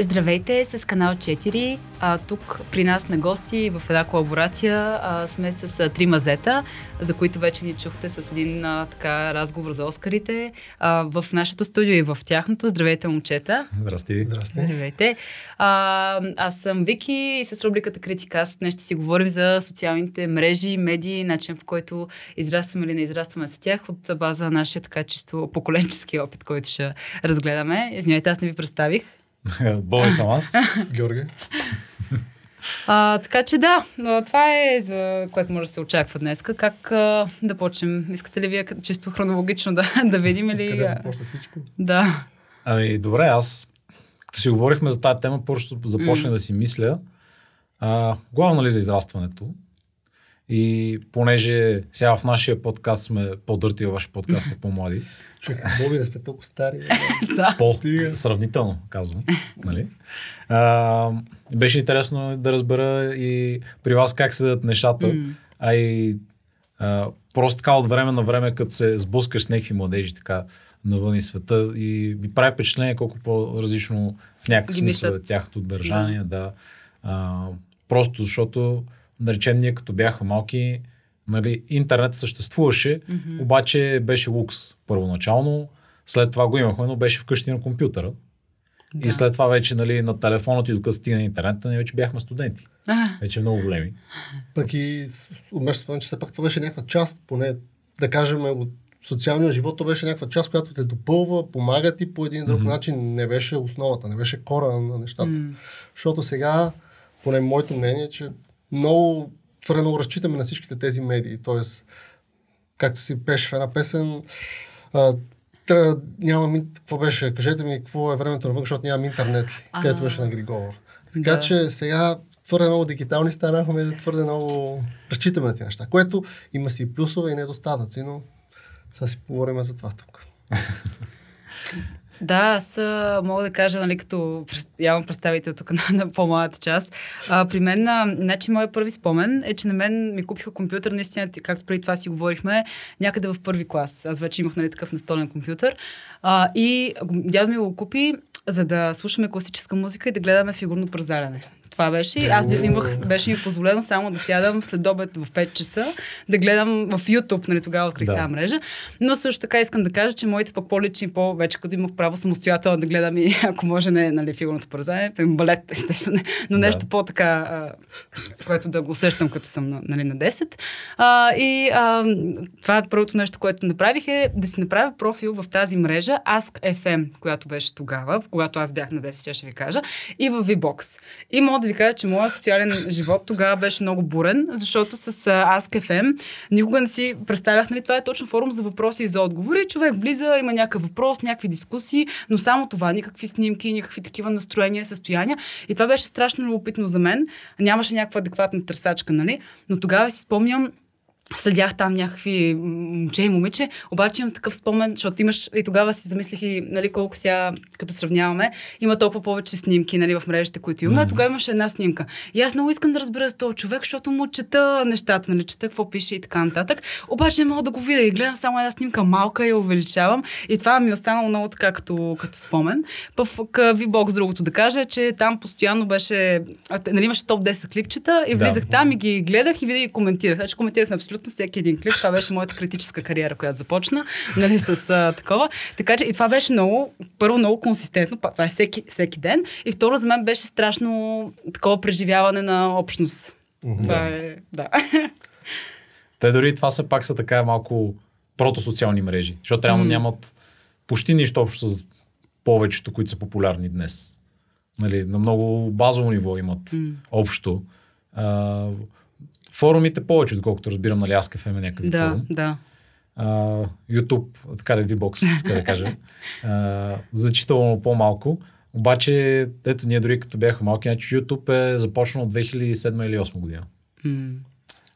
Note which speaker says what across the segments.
Speaker 1: Здравейте с канал 4. А, тук при нас на гости в една колаборация а, сме с а, три мазета, за които вече ни чухте с един а, така разговор за Оскарите. А, в нашето студио и в тяхното. Здравейте, момчета.
Speaker 2: Здрасти.
Speaker 3: Здрасти.
Speaker 1: Здравейте. А, аз съм Вики и с рубриката Критикаст днес ще си говорим за социалните мрежи, медии, начин по който израстваме или не израстваме с тях от база на нашия така чисто поколенчески опит, който ще разгледаме. Извинявайте, аз не ви представих.
Speaker 2: Боби съм аз.
Speaker 3: Георги.
Speaker 1: А, така че да, но това е за което може да се очаква днес. Как а, да почнем? Искате ли вие чисто хронологично да, да видим или...
Speaker 3: Къде започна всичко?
Speaker 1: Да.
Speaker 2: Ами, добре, аз като си говорихме за тази тема, започнах mm. да си мисля а, главно нали за израстването. И понеже сега в нашия подкаст сме по-дърти, във вашия подкаст е по-млади.
Speaker 3: Човек, Боби, да сме толкова стари.
Speaker 1: да.
Speaker 2: По-сравнително, казвам. Нали? А, беше интересно да разбера и при вас как седат нещата, mm. а и а, просто така от време на време, като се сблъскаш с някакви младежи така навън и света и ви прави впечатление колко по-различно в някакъв смисъл е тяхното държание. Да. да. А, просто защото наречем ние като бяха малки, нали, интернет съществуваше, mm-hmm. обаче беше лукс първоначално, след това го имахме, но беше вкъщи на компютъра. Да. И след това вече нали, на телефона ти, докато стигна интернет, ние вече бяхме студенти. А. Вече много големи.
Speaker 3: Пък и уместно спомням, че все пак това беше някаква част, поне да кажем от социалния живот, то беше някаква част, която те допълва, помага ти по един друг mm-hmm. начин. Не беше основата, не беше кора на нещата. Mm. Защото сега, поне моето мнение, е, че много, твърде много разчитаме на всичките тези медии. Тоест, както си пеше в една песен, а, трябва, нямам, какво беше, кажете ми какво е времето навън, защото нямам интернет, а където беше на Григор. Така да. че сега твърде много дигитални станахме, твърде много разчитаме на тези неща, което има си и плюсове и недостатъци, но сега си поговорим за това тук.
Speaker 1: Да, аз мога да кажа, нали, като явам представител тук на, на по-малата част. А, при мен, значи, моят първи спомен е, че на мен ми купиха компютър, наистина, както преди това си говорихме, някъде в първи клас. Аз вече имах нали, такъв настолен компютър. А, и дядо ми го купи, за да слушаме класическа музика и да гледаме фигурно празаляне това беше. Аз имах, беше ми позволено само да сядам след обед в 5 часа, да гледам в YouTube, нали, тогава открих да. тази мрежа. Но също така искам да кажа, че моите пък по-лични, по-вече като имах право самостоятелно да гледам и ако може не нали, фигурното поразание, балет, естествено, но нещо да. по-така, което да го усещам като съм нали, на 10. А, и а, това е първото нещо, което направих е да си направя профил в тази мрежа Ask.fm, която беше тогава, когато аз бях на 10, ще, ще ви кажа, и в VBOX. И мога да ви кажа, че моят социален живот тогава беше много бурен, защото с Ask.fm никога не си представях, нали, това е точно форум за въпроси и за отговори. Човек влиза, има някакъв въпрос, някакви дискусии, но само това, никакви снимки, никакви такива настроения, състояния. И това беше страшно любопитно за мен. Нямаше някаква адекватна търсачка, нали? Но тогава си спомням, следях там някакви момче и момиче, обаче имам такъв спомен, защото имаш и тогава си замислих и нали, колко сега, като сравняваме, има толкова повече снимки нали, в мрежите, които имаме. Mm-hmm. Тогава имаше една снимка. И аз много искам да разбера за този човек, защото му чета нещата, нали, чета какво пише и така нататък. Обаче не мога да го видя и гледам само една снимка малка и я увеличавам. И това ми е останало много така като, като спомен. В VBOX другото да кажа, че там постоянно беше, нали, имаше топ 10 клипчета и влизах да. там и ги гледах и видя и коментирах. Значи коментирах на абсолютно абсолютно всеки един клип. Това беше моята критическа кариера, която започна, нали, с а, такова. Така че и това беше много, първо много консистентно, това е всеки, всеки ден. И второ за мен беше страшно такова преживяване на общност. Mm-hmm. Това е, да.
Speaker 2: Те дори това са пак са така малко протосоциални мрежи, защото реално mm. нямат почти нищо общо с повечето, които са популярни днес. Нали, на много базово ниво имат mm. общо. А, Форумите повече, доколкото разбирам, нали, аз кафе някакви
Speaker 1: да,
Speaker 2: форум.
Speaker 1: Да,
Speaker 2: uh, YouTube, така да VBOX, така да кажа. Uh, значително по-малко. Обаче, ето ние дори като бяха малки, значи YouTube е започнал от 2007 или 2008 година. Mm.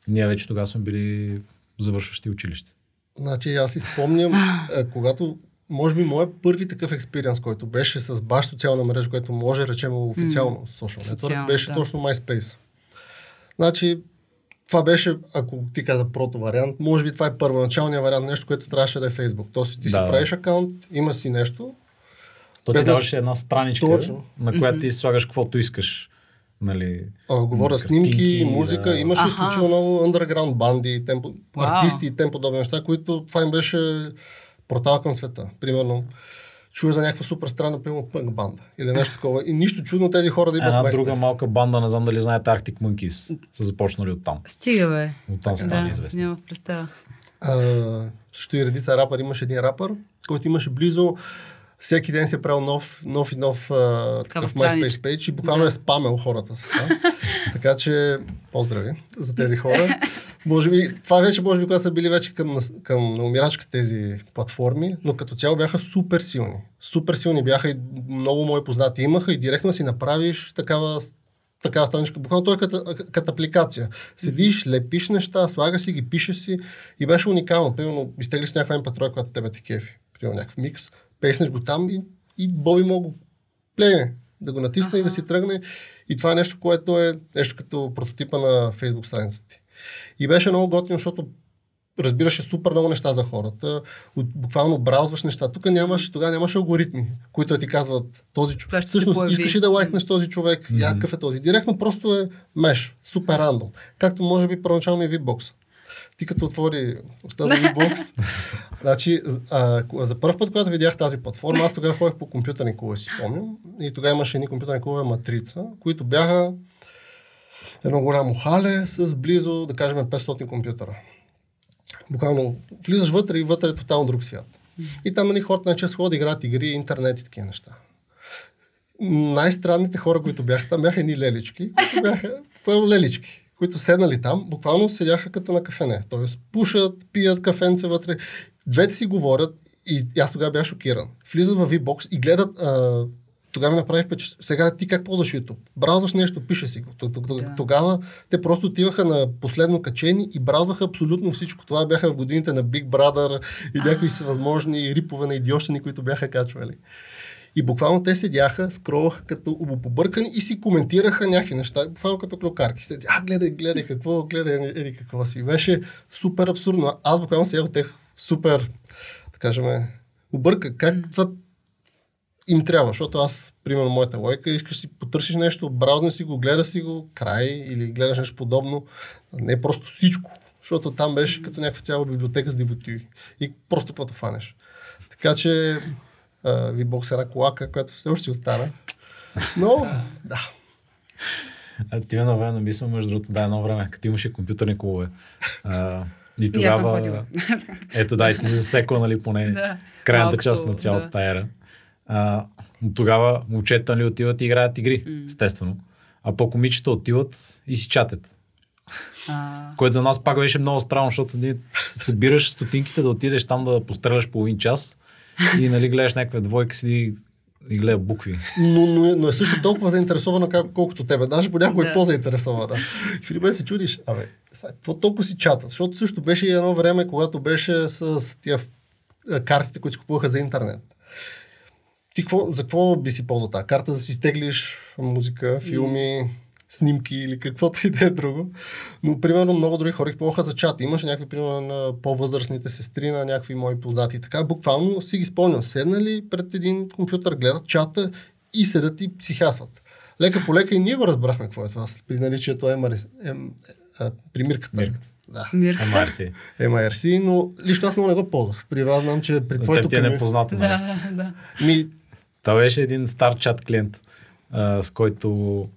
Speaker 2: Ние вече тогава сме били завършващи училище.
Speaker 3: Значи аз си спомням, е, когато може би моят първи такъв експириенс, който беше с баш социална мрежа, което може да речем официално mm. social network, беше да. точно MySpace. Значи това беше, ако ти каза прото вариант, може би това е първоначалният вариант, нещо, което трябваше да е Facebook. Тоест ти да. си правиш акаунт, има си нещо,
Speaker 2: То ти
Speaker 3: да-
Speaker 2: даваше една страничка,
Speaker 3: Точно.
Speaker 2: на която ти слагаш каквото искаш. Нали,
Speaker 3: А, говоря
Speaker 2: Картинки,
Speaker 3: снимки, музика.
Speaker 2: да.
Speaker 3: Имаше изключително много underground банди, темпо, артисти и тем подобни неща, които това им беше портал към света. Примерно, чуя за някаква супер странна, примерно пънк банда или нещо такова. И нищо чудно тези хора да имат
Speaker 2: една друга малка банда, не знам дали знаете Arctic Monkeys, са започнали оттам.
Speaker 1: Стига, бе.
Speaker 2: Оттам са стали
Speaker 1: Да,
Speaker 2: известни.
Speaker 1: няма представа.
Speaker 3: А, също и редица рапър. Имаше един рапър, който имаше близо всеки ден си е правил нов, нов и нов а, такъв MySpace page и буквално
Speaker 1: Да.
Speaker 3: е спамел хората с това. така че, поздрави за тези хора. Може би, това вече, може би, когато са били вече към, към на умирачка тези платформи, но като цяло бяха супер силни. Супер силни бяха и много мои познати имаха и директно си направиш такава такава страничка. Буквално той е като, като апликация. Седиш, лепиш неща, слагаш си ги, пишеш си и беше уникално. Примерно, изтегли с някаква MP3, която тебе те кефи. Примерно някакъв микс, песнеш го там и, и Боби мога плене, да го натисне и да си тръгне. И това е нещо, което е нещо като прототипа на Facebook страницата ти. И беше много готино, защото разбираше супер много неща за хората. От, буквално браузваш неща. Тук нямаш, тогава нямаше алгоритми, които ти казват този човек. Всъщност, искаш ли да лайкнеш този човек? Mm-hmm. Я, какъв е този? Директно просто е меш, супер рандом. Както може би първоначално и VBOX. Ти като отвори тази VBOX, значи, а, за първ път, когато видях тази платформа, аз тогава ходех по компютърни клубове, си спомням. И тогава имаше едни компютърни клубове Матрица, които бяха едно голямо хале с близо, да кажем, 500 компютъра. Буквално влизаш вътре и вътре е тотално друг свят. И там нали, хората най-често ходят да играят игри, интернет и такива неща. Най-странните хора, които бяха там, бяха едни лелички, които бяха лелички, които седнали там, буквално седяха като на кафене. Тоест пушат, пият кафенце вътре. Двете си говорят и аз тогава бях шокиран. Влизат в V-Box и гледат а, тогава ми направи впечатление. Сега ти как ползваш YouTube? Браузваш нещо, пише си го.
Speaker 1: Да.
Speaker 3: Тогава те просто отиваха на последно качени и браузваха абсолютно всичко. Това бяха в годините на Big Brother и някакви всевъзможни рипове на идиощини, които бяха качвали. И буквално те седяха, скролваха като побъркани и си коментираха някакви неща, буквално като клюкарки. Седи, а, гледай, гледай какво, гледай, еди какво си. Беше супер абсурдно. Аз буквално седях от тех супер, да кажем, обърка. Как това им трябва, защото аз, примерно, моята лойка, искаш си потърсиш нещо, браузне си го, гледа си го, край, или гледаш нещо подобно. Не просто всичко, защото там беше като някаква цяла библиотека с дивотиви. И просто каквото фанеш. Така че Е една колака, която все още остана. Но, да.
Speaker 2: А, ти ме навременно мисля, между другото, да, едно време, като имаше компютърни клубове. А, и
Speaker 1: И аз съм
Speaker 2: тогава... Ето да, и ти засекла, нали, поне
Speaker 1: Да.
Speaker 2: крайната
Speaker 1: Малкото,
Speaker 2: част на цялата
Speaker 1: да.
Speaker 2: тая ера. А, но тогава момчета нали, отиват и играят игри, естествено. А по момичета отиват и си чатят.
Speaker 1: А,
Speaker 2: Което за нас пак беше много странно, защото ние събираш стотинките да отидеш там да постреляш половин час и нали, гледаш някаква двойка седи и гледа букви.
Speaker 3: Но, но, но е също толкова заинтересована, как, колкото тебе. Даже понякога
Speaker 1: Да.
Speaker 3: е по-заинтересована. И в един момент се чудиш, абе, сега, какво толкова си чатат? Защото също беше и едно време, когато беше с, тия а, картите, които си купуваха за интернет. Ти какво, за какво би си ползвал тази карта? Да си изтеглиш музика, филми, снимки или каквото и да е друго. Но, примерно, много други хора ги ползваха за чат. Имаше някакви, примерно, на по-възрастните сестри, на някакви мои познати. Така, буквално си ги спомням. Седнали пред един компютър, гледат чата и седят и психасват. Лека по лека и ние го разбрахме какво е това при наличието MRS, ем, а, при мирката.
Speaker 2: Мирката.
Speaker 3: Да.
Speaker 2: Си.
Speaker 3: MRC, но лично аз много не го ползвах. При вас знам, че при твоето
Speaker 2: ти е непознато. нали?
Speaker 1: Да, да, да.
Speaker 3: Ми,
Speaker 2: Това беше един стар чат клиент, а, с който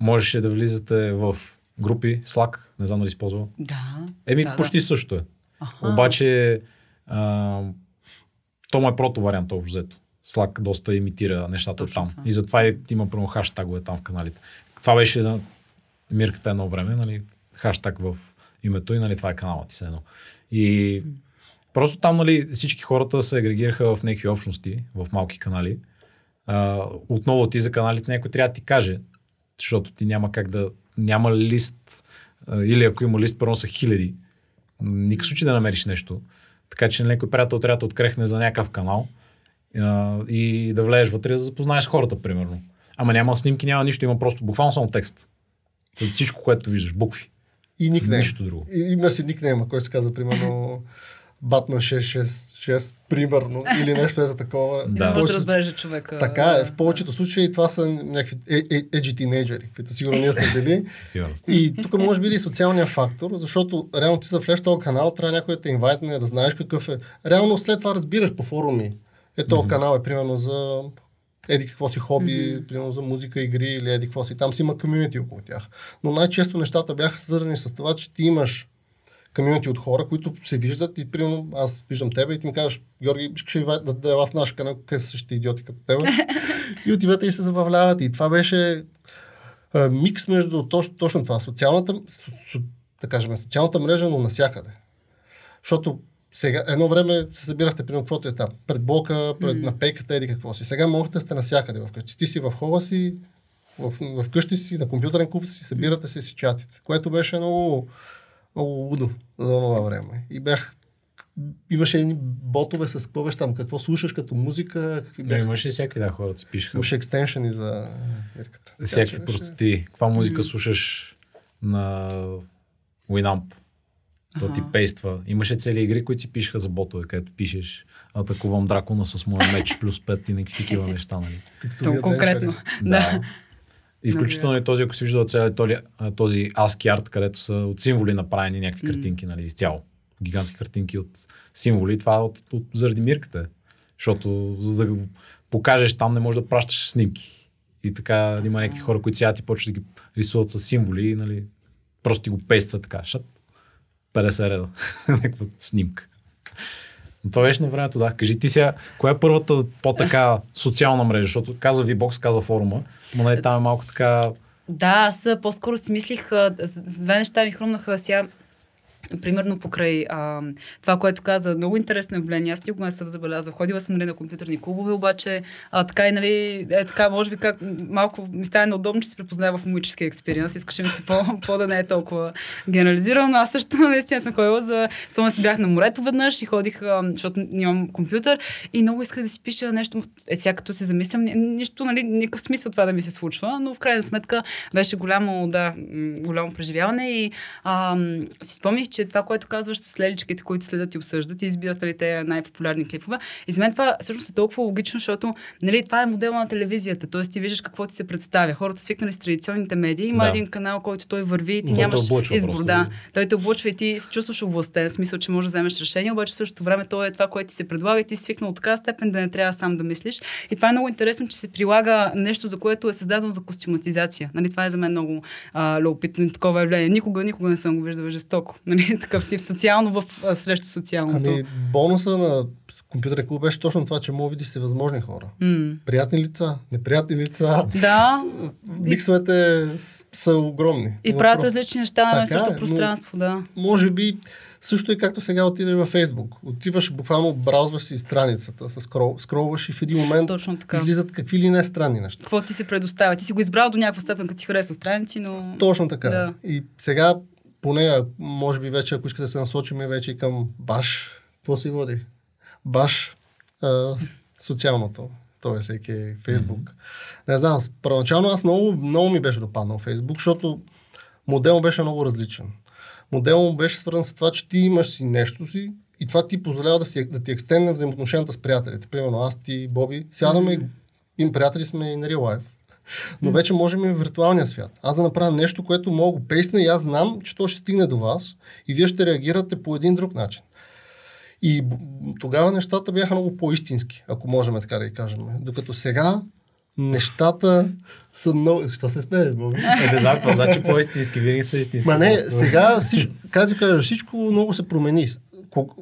Speaker 2: можеше да влизате в групи, Slack, не знам дали използва.
Speaker 1: Да.
Speaker 2: Еми,
Speaker 1: да,
Speaker 2: почти също е.
Speaker 1: Аха.
Speaker 2: Обаче, а, то му е прото вариант общо взето. Slack доста имитира нещата
Speaker 1: Точно
Speaker 2: там.
Speaker 1: това.
Speaker 2: И затова и има прямо хаштагове там в каналите. Това беше на мирката едно време, нали, хаштаг в името и нали, това е каналът ти се едно. И просто там нали, всички хората се агрегираха в някакви общности, в малки канали. А, отново ти за каналите някой трябва да ти каже, защото ти няма как да... Няма лист, или ако има лист, първо са хиляди. Никакъв случай да намериш нещо. Така че някой приятел трябва да открехне за някакъв канал а, и да влезеш вътре да запознаеш хората, примерно. Ама няма снимки, няма нищо, има просто буквално само текст. Всичко, което виждаш, букви.
Speaker 3: и никнейм.
Speaker 2: Нищо друго.
Speaker 3: И, има си никнейма, който се казва, примерно, Батман 666, примерно, или нещо ето такова.
Speaker 2: Да.
Speaker 1: може да разбереш човека.
Speaker 3: Така е, в повечето случаи това са някакви е, е, еджи тинейджери, които сигурно ние сме били. И тук може би и социалния фактор, защото реално ти за влезеш в този канал, трябва някой да те инвайтне, да знаеш какъв е. Реално след това разбираш по форуми. Е, този канал е примерно за еди какво си хоби, mm-hmm. примерно за музика, игри или еди какво си. Там си има комьюнити около тях. Но най-често нещата бяха свързани с това, че ти имаш комьюнити от хора, които се виждат и примерно аз виждам тебе и ти ми кажеш, Георги, ли да, да е в наш канал, къде са същите идиоти като тебе? и отивате и се забавлявате. И това беше а, микс между точно, точно това, социалната, со, со, да кажем, социалната мрежа, но навсякъде. Защото сега, едно време се събирахте, примерно, каквото е там, пред блока, пред, mm. на пейката, еди какво си. Сега можете да сте навсякъде вкъщи. Ти си в хола си, в, в къщи си, на компютърен клуб си, събирате се си чатите, което беше много, много лудо за това време. И бях имаше едни ботове с какво беше там, какво слушаш като музика, какви бяха.
Speaker 2: имаше всякакви да хората си пишеха.
Speaker 3: Имаше екстеншъни за. Така
Speaker 2: Всякакви
Speaker 3: че беше-
Speaker 2: простоти. Каква музика слушаш на Winamp? То ти пейства. Имаше цели игри, които си пишеха за ботове, където пишеш атакувам дракона с моя меч плюс 5 и някакви такива неща, нали?
Speaker 3: Текстови
Speaker 1: То конкретно. Да.
Speaker 2: И включително и този, ако си виждал цял този, този ASCII арт, където са от символи направени някакви картинки, нали, изцяло. Гигантски картинки от символи. Това е от, от, заради мирката. е. Защото за да го покажеш там не можеш да пращаш снимки. И така има някакви хора, които сега ти почват да ги рисуват с символи и нали, просто ти го пействат така. Шат, 50 реда. Някаква снимка. Но това беше на времето, да. Кажи ти сега, коя е първата по-така социална мрежа? Защото каза VBOX, каза форума, но там е малко така...
Speaker 1: Да, аз по-скоро си мислих, с две неща ми хрумнаха сега. Примерно покрай а, това, което каза, много интересно явление. Аз никога не съм забелязал. Ходила съм нали, на компютърни клубове, обаче а, така и нали, е, така, може би как малко ми стане неудобно, че се препознава в момически експириенс. Искаше ми се по, по да не е толкова генерализирано, но аз също наистина съм ходила за... Само си бях на морето веднъж и ходих, а, защото нямам компютър и много исках да си пиша нещо. Е, сега като се замислям, ни- нищо, нали, никакъв смисъл това да ми се случва, но в крайна сметка беше голямо, да, голямо преживяване и а, си спомних, че това, което казваш с леличките, които следят и обсъждат и избират ли те най-популярни клипове. И за мен това всъщност е толкова логично, защото нали, това е модела на телевизията. Тоест ти виждаш какво ти се представя. Хората свикнали с традиционните медии. Има
Speaker 2: Да.
Speaker 1: един канал, който той върви и ти
Speaker 2: Той
Speaker 1: нямаш
Speaker 2: облъчва
Speaker 1: избор.
Speaker 2: просто,
Speaker 1: Да.
Speaker 2: нали?
Speaker 1: Той те облъчва и ти се чувстваш овластен, смисъл, че можеш да вземеш решение, обаче в същото време то е това, което ти се предлага и ти свикнал от така степен да не трябва сам да мислиш. И това е много интересно, че се прилага нещо, за което е създадено за костюматизация. Нали, това е за мен много а, любопитно такова явление. Никога, никога не съм го виждала жестоко. Нали, такъв тип социално в, срещу социалното.
Speaker 3: Ами, бонуса на компютърен клуб беше точно това, че мога да видиш всевъзможни хора.
Speaker 1: М.
Speaker 3: Приятни лица, неприятни лица.
Speaker 1: Да,
Speaker 3: Миксовете са огромни.
Speaker 1: и правят различни неща на
Speaker 3: Така
Speaker 1: едно и също
Speaker 3: е,
Speaker 1: пространство, да.
Speaker 3: Може би също и както сега отидеш във Фейсбук. Отиваш буквално, браузваш си страницата, скрол, скролваш и в един момент
Speaker 1: Точно така.
Speaker 3: излизат какви ли не странни неща.
Speaker 1: Какво ти се предоставя? Ти си го избрал до някаква степен, като си харесал страници, но...
Speaker 3: Точно така.
Speaker 1: Да.
Speaker 3: И сега, поне, може би вече, ако искате да се насочим вече и към баш, какво си води? Баш а, социалното, т.е. всеки Фейсбук. Mm-hmm. Не знам, първоначално аз много, много ми беше допаднал Фейсбук, защото модел беше много различен. Модел му беше свързан с това, че ти имаш си нещо си и това ти позволява да, си, да ти екстендне взаимоотношенията с приятелите. Примерно аз, ти, Боби, сядаме и им приятели сме и на real life. Но вече можем и в виртуалния свят. Аз да направя нещо, което мога го пейсна и аз знам, че то ще стигне до вас и вие ще реагирате по един друг начин. И тогава нещата бяха много по-истински, ако можем така да ги кажем. Докато сега нещата са много... Що се смееш, Боби?
Speaker 2: Е, не знам значи по-истински, винаги са истински.
Speaker 3: Ма не, сега, всичко, как ти кажа, всичко много се промени.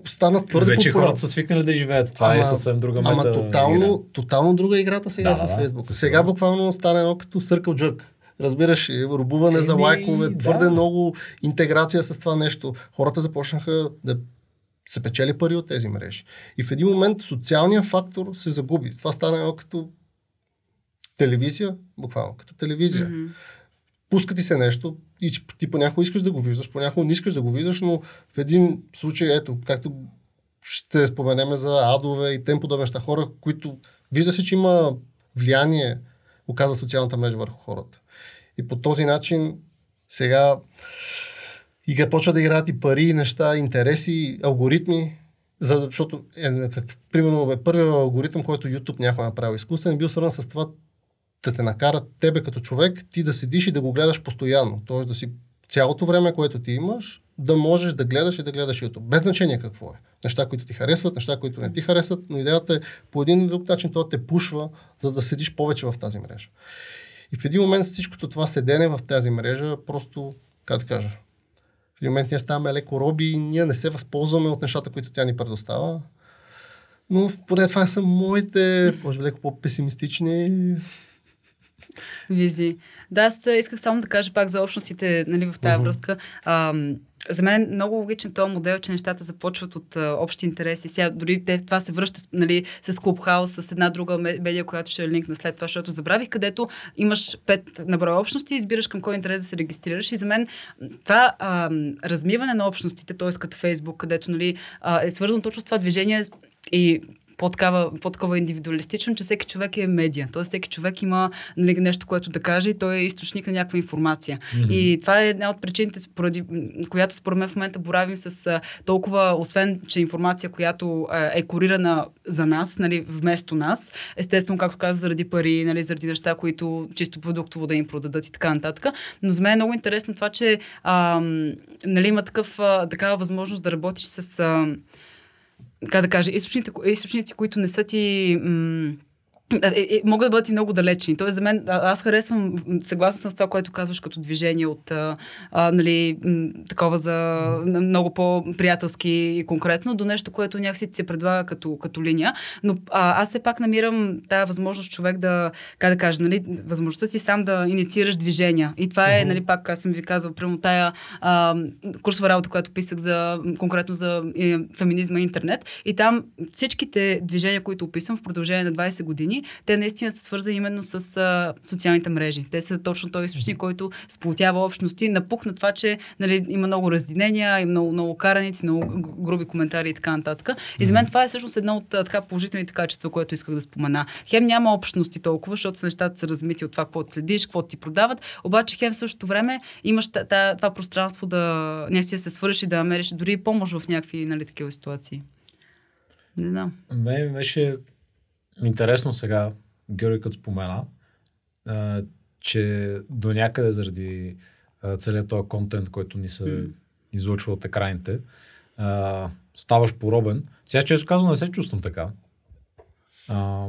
Speaker 3: Стана твърде
Speaker 2: Вече
Speaker 3: популярно.
Speaker 2: хората са свикнали да живеят с това и е съвсем друга мета.
Speaker 3: Ама
Speaker 2: игра.
Speaker 3: тотално, тотално друга играта сега
Speaker 2: Да,
Speaker 3: с Фейсбук.
Speaker 2: със
Speaker 3: Сега буквално стана едно като съркъл джърк. Разбираш, ли, рубуване за
Speaker 2: Еми,
Speaker 3: лайкове,
Speaker 2: да.
Speaker 3: твърде много интеграция с това нещо. Хората започнаха да се печели пари от тези мрежи. И в един момент социалният фактор се загуби. Това стана едно като телевизия, буквално, като телевизия.
Speaker 1: Мгм.
Speaker 3: Пуска ти се нещо и ти понякога искаш да го виждаш, понякога не искаш да го виждаш, но в един случай, ето, както ще споменеме за адове и тем подобни неща, хора, които вижда се, че има влияние, оказва социалната мрежа върху хората. И по този начин сега игра почва да играят и пари, неща, интереси, алгоритми За, защото, е, как, примерно, е, първият алгоритъм, който YouTube някой направил изкуствен, е бил свързан с това да те накарат тебе като човек, ти да седиш и да го гледаш постоянно. Тоест да си цялото време, което ти имаш, да можеш да гледаш и да гледаш YouTube. Без значение какво е. Неща, които ти харесват, неща, които не ти харесват, но идеята е по един или друг начин това те пушва, за да седиш повече в тази мрежа. И в един момент всичкото това седене в тази мрежа, просто, как да кажа, в един момент ние ставаме леко роби и ние не се възползваме от нещата, които тя ни предоставя. Но поне това са моите, може би леко по-песимистични
Speaker 1: визии. Да, аз исках само да кажа пак за общностите нали, в тази uh-huh. връзка. А, за мен е много логичен този модел, че нещата започват от а, общи интереси. Сега дори те, това се връща нали, с Clubhouse, с една друга медия, която ще е линкна след това, защото забравих, където имаш пет наброя общности и избираш към кой интерес да се регистрираш. И за мен това а, размиване на общностите, т.е. като Фейсбук, където нали, а, е свързано точно с това движение и по-такава, по-такова индивидуалистично, че всеки човек е медия. Тоест всеки човек има нали, нещо, което да каже и той е източник на някаква информация. Mm-hmm. И това е една от причините, поради която според мен в момента боравим с толкова, освен, че информация, която е корирана за нас, нали, вместо нас, естествено, както каза, заради пари, нали, заради неща, които чисто продуктово да им продадат и така нататък. Но за мен е много интересно това, че а, нали, има такъв, а, такава възможност да работиш с... А, как да кажа, източници, източници които не са ти... М- е, е, могат да бъдат и много далечни. Тоест, за мен, аз харесвам, съгласен съм с това, което казваш като движение от а, а, нали, м, такова за много по-приятелски и конкретно, до нещо, което някакси ти се предлага като, като линия. Но а, аз все пак намирам тази възможност човек да, как да кажа, нали, възможността си сам да инициираш движения. И това е, нали, пак аз съм ви казвал, прямо тая а, курсова работа, която писах за, конкретно за е, феминизма и интернет. И там всичките движения, които описвам в продължение на 20 години, те наистина са свързани именно с а, социалните мрежи. Те са точно този източник, който сплотява общности, напук на това, че нали, има много разделения, има много, много караници, много груби коментари и така нататък. И за мен това е всъщност едно от така положителните качества, което исках да спомена. Хем няма общности толкова, защото нещата са размити от това, какво следиш, какво ти продават, обаче хем в същото време имаш това пространство да не си се свърши и да намериш дори помощ в някакви нали, такива ситуации. Не знам.
Speaker 2: Ме беше Интересно сега, Георги като спомена, а, че до някъде заради а, целият този контент, който ни се mm. излъчва от екраните, а, ставаш поробен. Сега често казвам, не се чувствам така. А,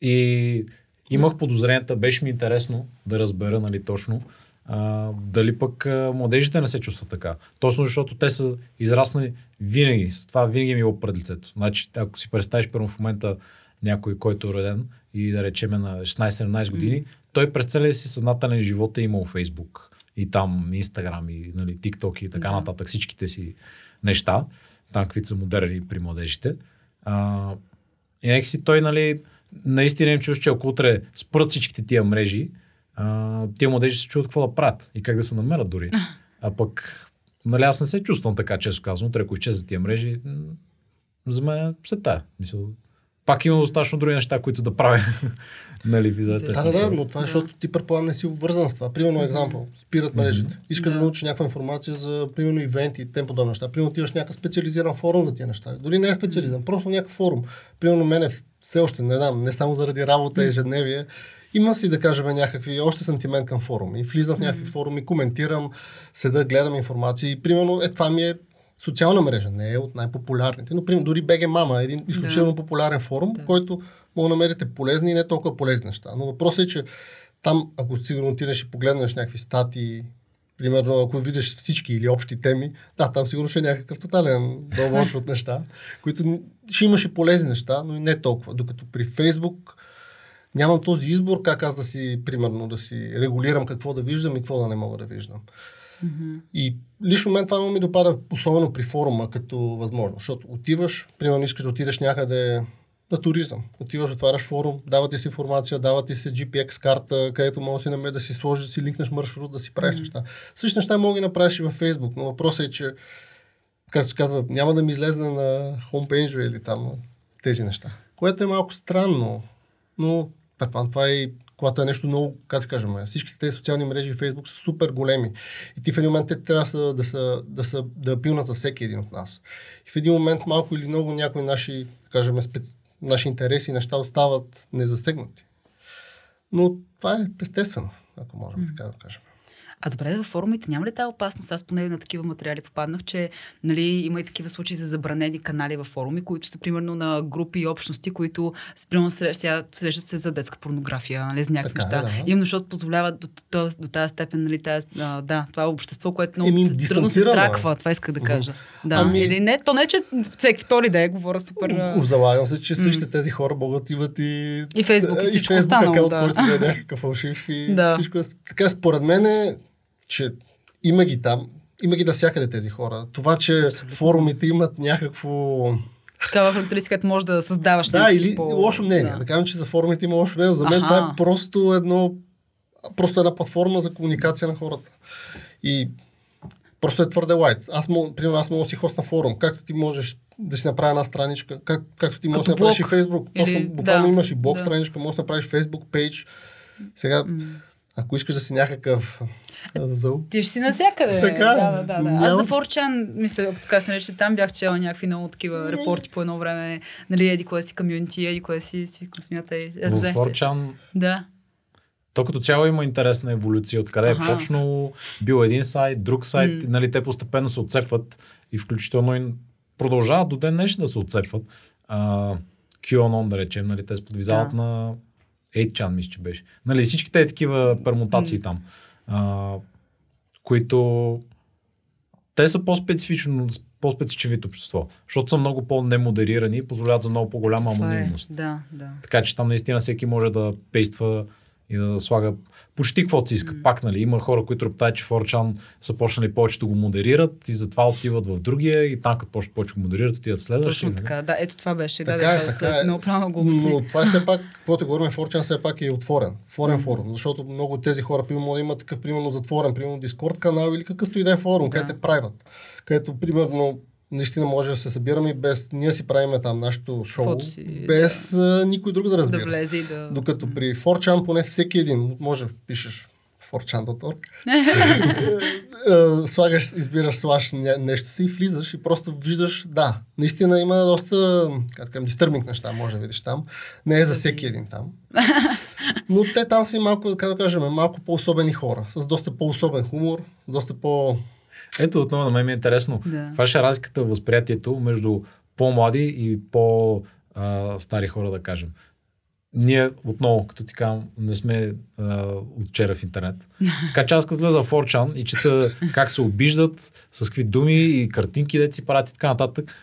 Speaker 2: и имах подозренията, беше ми интересно да разбера нали, точно а, дали пък а, младежите не се чувстват така. Точно защото те са израснали винаги. С това винаги ми е пред лицето. Значи, ако си представиш първо в момента някой, който е роден и да речеме на 16-17 години, mm. той през целия си съзнателен живот е имал Фейсбук и там Инстаграм и нали, TikTok и така да. нататък, всичките си неща, там каквито са модерни при младежите. А, и нека си той, нали, наистина им чуш, че ако утре спрат всичките тия мрежи, а, тия младежи се чуват какво да правят и как да се намерят дори. А пък, нали, аз не се чувствам така, често казвам, утре ако изчезнат тия мрежи, за мен се тая. Мисъл, пак има достатъчно други неща, които да правя. нали, визата.
Speaker 3: Да, да, да, но това е, защото ти предполагам не си обвързан с това. Примерно, екзампъл, спират мрежите. Иска да. да научи някаква информация за, примерно, ивенти и тем подобни неща. Примерно, ти имаш някакъв специализиран форум за тия неща. Дори не е специализиран, просто някакъв форум. Примерно, мене все още, не знам, не само заради работа и ежедневие, има си, да кажем, някакви, още сантимент към форуми. Влизам в някакви форуми, коментирам, седа, гледам информация и примерно е това ми е социална мрежа, не е от най-популярните. Но, примерно, дори BG Mama е един изключително да. популярен форум, да. който мога да намерите полезни и не толкова полезни неща. Но въпросът е, че там, ако сигурно отидеш и погледнеш някакви статии, примерно, ако видиш всички или общи теми, да, там сигурно ще е някакъв тотален дълбоч от неща, които ще имаш и полезни неща, но и не толкова. Докато при Фейсбук нямам този избор, как аз да си, примерно, да си регулирам какво да виждам и какво да не мога да виждам. Mm-hmm. И лично мен това много ми допада, особено при форума, като възможно. Защото отиваш, примерно искаш да отидеш някъде на туризъм. Отиваш, отваряш форум, дава ти си информация, дава ти се GPX карта, където може да си намериш да си сложиш, да си линкнеш маршрут, да си правиш mm-hmm. неща. Същите неща мога да направиш и във Facebook, но въпросът е, че както се казва, няма да ми излезе на хомпейджа или там тези неща. Което е малко странно, но предполагам, това е когато е нещо много, как да кажем, всичките тези социални мрежи и Фейсбук са супер големи. И ти в един момент те трябва да, са, да, са, да, са, да пилнат за всеки един от нас. И в един момент малко или много някои наши, да кажем, специ... наши интереси и неща остават незасегнати. Но това е естествено, ако можем така да кажем.
Speaker 1: А добре, във форумите няма ли тази опасност? Аз поне на такива материали попаднах, че нали, има и такива случаи за забранени канали във форуми, които са примерно на групи и общности, които спрямо срещат се за детска порнография, нали, за някакви
Speaker 3: Така е,
Speaker 1: неща.
Speaker 3: да.
Speaker 1: Именно защото позволяват до, до, до тази степен, нали, тази, а, да, това е общество, което много
Speaker 3: Еми,
Speaker 1: трудно се
Speaker 3: е.
Speaker 1: траква, това исках да кажа. Да.
Speaker 3: Ами-
Speaker 1: Или не, то не, че всеки втори да е, говоря супер...
Speaker 3: Залагам се, че същите тези хора могат имат и...
Speaker 1: И Фейсбук, и всичко останало, да.
Speaker 3: който да е някакъв фалшив и
Speaker 1: Да.
Speaker 3: всичко е... Така, според мен е, че има ги там, има ги навсякъде тези хора. Това, че форумите имат някакво...
Speaker 1: Такава характеристика, която може да създаваш
Speaker 3: Да, или
Speaker 1: по...
Speaker 3: лошо мнение.
Speaker 1: Да.
Speaker 3: Да. кажем, че за форумите има лошо мнение. За мен
Speaker 1: Аха.
Speaker 3: това е просто едно... Просто една платформа за комуникация на хората. И просто е твърде лайт. Аз, мога, примерно, аз мога да си хост на форум. Както ти можеш да си направя една страничка, как, както ти можеш да
Speaker 1: Като
Speaker 3: направиш и
Speaker 1: блог.
Speaker 3: Фейсбук. Точно,
Speaker 1: Или-
Speaker 3: буквално
Speaker 1: да,
Speaker 3: имаш и блог
Speaker 1: да.
Speaker 3: страничка, можеш да направиш Фейсбук пейдж. Сега, ако искаш да си някакъв зъл,
Speaker 1: Ти ще си навсякъде.
Speaker 3: Така е.
Speaker 1: да, да, да, да. Аз за Форчан, мисля, ако така се нарича, там бях чела някакви много такива репорти по едно време. Нали, еди кое си комюнити, еди кое си, си викам, смятай.
Speaker 2: В Форчан
Speaker 1: Да.
Speaker 2: то като цяло има интересна еволюция, откъде
Speaker 1: Аха.
Speaker 2: е почнал, бил един сайт, друг сайт, нали, те постепенно се отцепват и включително и продължават до ден днешен да се отцепват. А, QAnon, да речем, нали, те сподвизават
Speaker 1: Да.
Speaker 2: на 8chan, мисля, че беше. Нали, всичките е такива пермутации там, а, които те са по-специфично, по-специфичен вид общество, защото са много по-немодерирани и позволяват за много по-голяма
Speaker 1: е.
Speaker 2: анонимност.
Speaker 1: Да, да.
Speaker 2: Така че там наистина всеки може да пейства и да слага почти каквото си иска. Пак, нали, има хора, които роптаят, че Форчан са почнали повече да го модерират и затова отиват в другия и там като почнат повече го модерират, отиват в следващия.
Speaker 1: Точно
Speaker 2: нали?
Speaker 1: така. Да, ето това беше. Да,
Speaker 3: Така
Speaker 1: да,
Speaker 3: е,
Speaker 1: да,
Speaker 3: така
Speaker 1: след
Speaker 3: е.
Speaker 1: много правилно го обясни.
Speaker 3: Но това е все пак, каквото говорим, Форчан все пак е отворен. Отворен форум. Защото много от тези хора, примерно, имат такъв, примерно, затворен, примерно, Дискорд канал или какъвто и да е форум,
Speaker 1: Да.
Speaker 3: където е private. Където, примерно, наистина може да се събираме и без ние си правиме там нашето шоу,
Speaker 1: Каквото си,
Speaker 3: без а, никой друг да
Speaker 1: Да
Speaker 3: разбира.
Speaker 1: влезе и да...
Speaker 3: Докато при Форчан поне всеки един, може да пишеш forchan.org, Е, слагаш, избираш слаш нещо си и влизаш и просто виждаш, да, наистина има доста, как да кажем, disturbing неща, може да видиш там. Не е за всеки един там. Но те там са и малко, как да кажем, малко по-особени хора, с доста по-особен хумор, доста по...
Speaker 2: Ето отново на мен ми е интересно.
Speaker 1: Да.
Speaker 2: Каква ще е разликата в възприятието между по-млади и по-стари хора, да кажем. Ние отново, като ти казвам, не сме а, от вчера в интернет. Така че аз като влеза в 4chan и чета как се обиждат, с какви думи и картинки, де си правят и така нататък.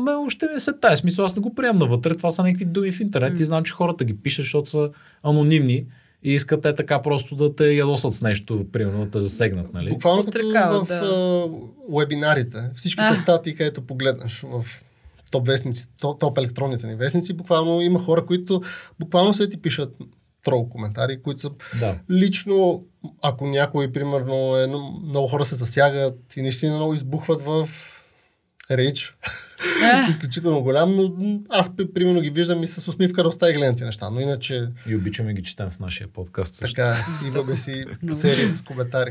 Speaker 2: Ме още ми се тая смисъл, аз не го приемам навътре, това са някакви думи в интернет и знам, че хората ги пишат, защото са анонимни и искат те така просто да те ядосат с нещо, примерно да те засегнат, нали?
Speaker 3: Буквално като
Speaker 1: Пострекават,
Speaker 3: в
Speaker 1: да.
Speaker 3: вебинарите. Всичките
Speaker 1: А.
Speaker 3: статии, където погледнеш в топ вестници, топ, топ електронните ни вестници, буквално има хора, които буквално се ти пишат трол коментари, които са
Speaker 2: Да.
Speaker 3: лично, ако някой, примерно, е, много хора се засягат и наистина много избухват в рейдж, изключително голям, но аз при- примерно ги виждам и с усмивка доста и гледам тези неща, но иначе
Speaker 2: И обичаме ги четем в нашия подкаст също.
Speaker 3: така, имаме си серия с коментари.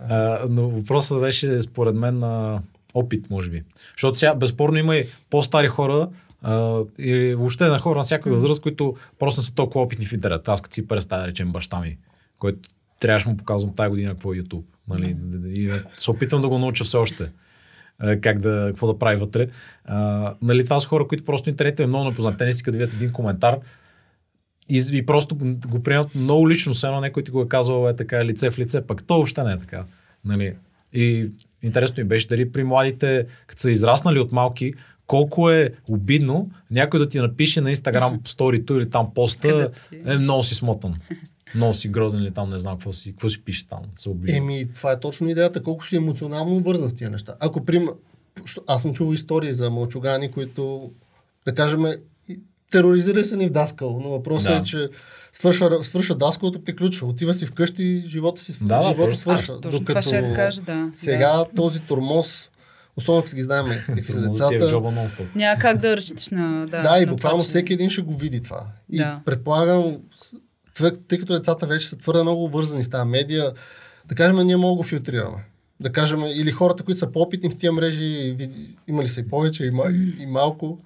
Speaker 2: А, но въпросът беше според мен на опит, може би. Защото сега безспорно има и по-стари хора а, или въобще на хора на всяка възраст, които просто не са толкова опитни в интернет. Аз като си представя, речем, баща ми, който трябваше му показвам тази година какво е YouTube. Нали? И се опитвам да го науча все още как да, какво да прави вътре. А, нали, това са хора, които просто интернетът е много непознат. Те не искат да видят един коментар и, и просто го, приемат много лично, все едно някой ти го е казал е така лице в лице, пък то въобще не е така. Нали? И интересно ми беше дали при младите, като са израснали от малки, колко е обидно някой да ти напише на Инстаграм сторито или там поста, е много си смотан. Много си грозен или там не знам какво си, какво си пише там. Се обижда.
Speaker 3: Еми, това е точно идеята, колко си емоционално вързан с тия неща. Ако прим... Аз съм чувал истории за мълчугани, които, да кажем, тероризира се ни в даскал, но въпросът
Speaker 2: Да.
Speaker 3: е, че свършва, свършва даскалото, приключва. Отива си вкъщи, живота си
Speaker 2: Да, да,
Speaker 3: живота
Speaker 2: точно.
Speaker 3: свършва.
Speaker 1: Аз точно това ще кажа, да.
Speaker 3: Сега този тормоз, особено като ги знаем какви са
Speaker 2: да е
Speaker 3: децата.
Speaker 1: Няма как да разчиташ на... Да,
Speaker 3: да, и буквално всеки един ще го види това. И
Speaker 1: Да.
Speaker 3: предполагам, тъй като децата вече са твърде много вързани с тази медия, да кажем, ние много го филтрираме. Да кажем, или хората, които са по-опитни в тия мрежи, имали са и повече, и, и малко,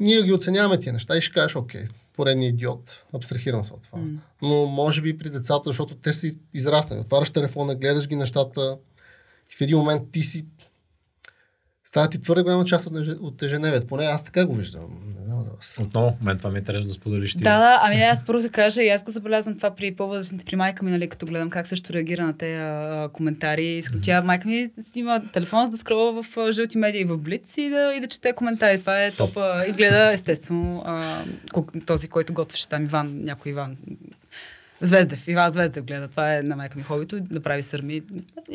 Speaker 3: ние ги оценяваме тия неща и ще кажеш, окей, поредния идиот. Абстрахирам се от това. Mm. Но може би при децата, защото те са израснали. Отваряш телефона, гледаш ги нещата и в един момент ти си става ти твърде голяма част от, ежедневието. Поне аз така го виждам.
Speaker 2: Вас. Отново, мен това ми е интересно да споделиш ти.
Speaker 1: Да, да, ами аз първо да кажа, и аз го забелязвам това при по-възрастните, при майка ми, нали, като гледам как също реагира на тези коментари. Искам, mm-hmm. майка ми снима телефон, за да скрова в а, жълти медии в Блиц и да, и да чете коментари. Това е топ. И гледа, естествено, а, този, който готвеше там Иван, някой Иван, Звездев, Иван Звездев гледа. Това е на майка ми хобито, да прави сърми.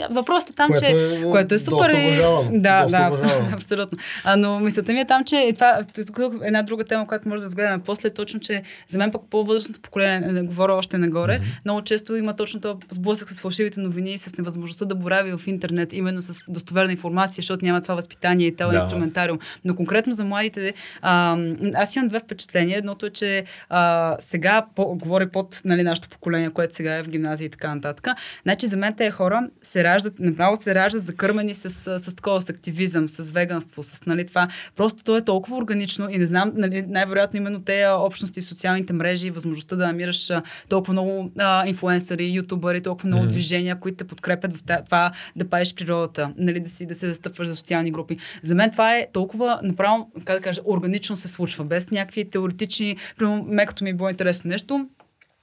Speaker 1: Въпросът е там,
Speaker 3: което
Speaker 1: че...
Speaker 3: Е, което е супер. И...
Speaker 1: Да, да, абсолютно, абсолютно. А, но мисълта ми е там, че и това тук е една друга тема, която може да разгледаме после, е точно, че за мен пък по-възрастното поколение, не говоря още нагоре, mm-hmm. много често има точно това сблъсък с фалшивите новини и с невъзможността да борави в интернет, именно с достоверна информация, защото няма това възпитание и този да. инструментариум. Но конкретно за младите, а, аз имам две впечатления. Едното е, че а, сега по, говори под нали, нашото поколение, което сега е в гимназия и така нататък. Значи за мен тези хора се раждат, направо се раждат закърмени с, с, с такова, с активизъм, с веганство, с нали, това. Просто то е толкова органично и не знам, нали, най-вероятно именно тези общности в социалните мрежи и възможността да намираш толкова много а, инфуенсъри, ютубъри, толкова много mm-hmm. движения, които те подкрепят в това да паеш природата, нали, да, си, да се застъпваш за социални групи. За мен това е толкова направо, как да кажа, органично се случва, без някакви теоретични, примерно, мекото ми е било интересно нещо,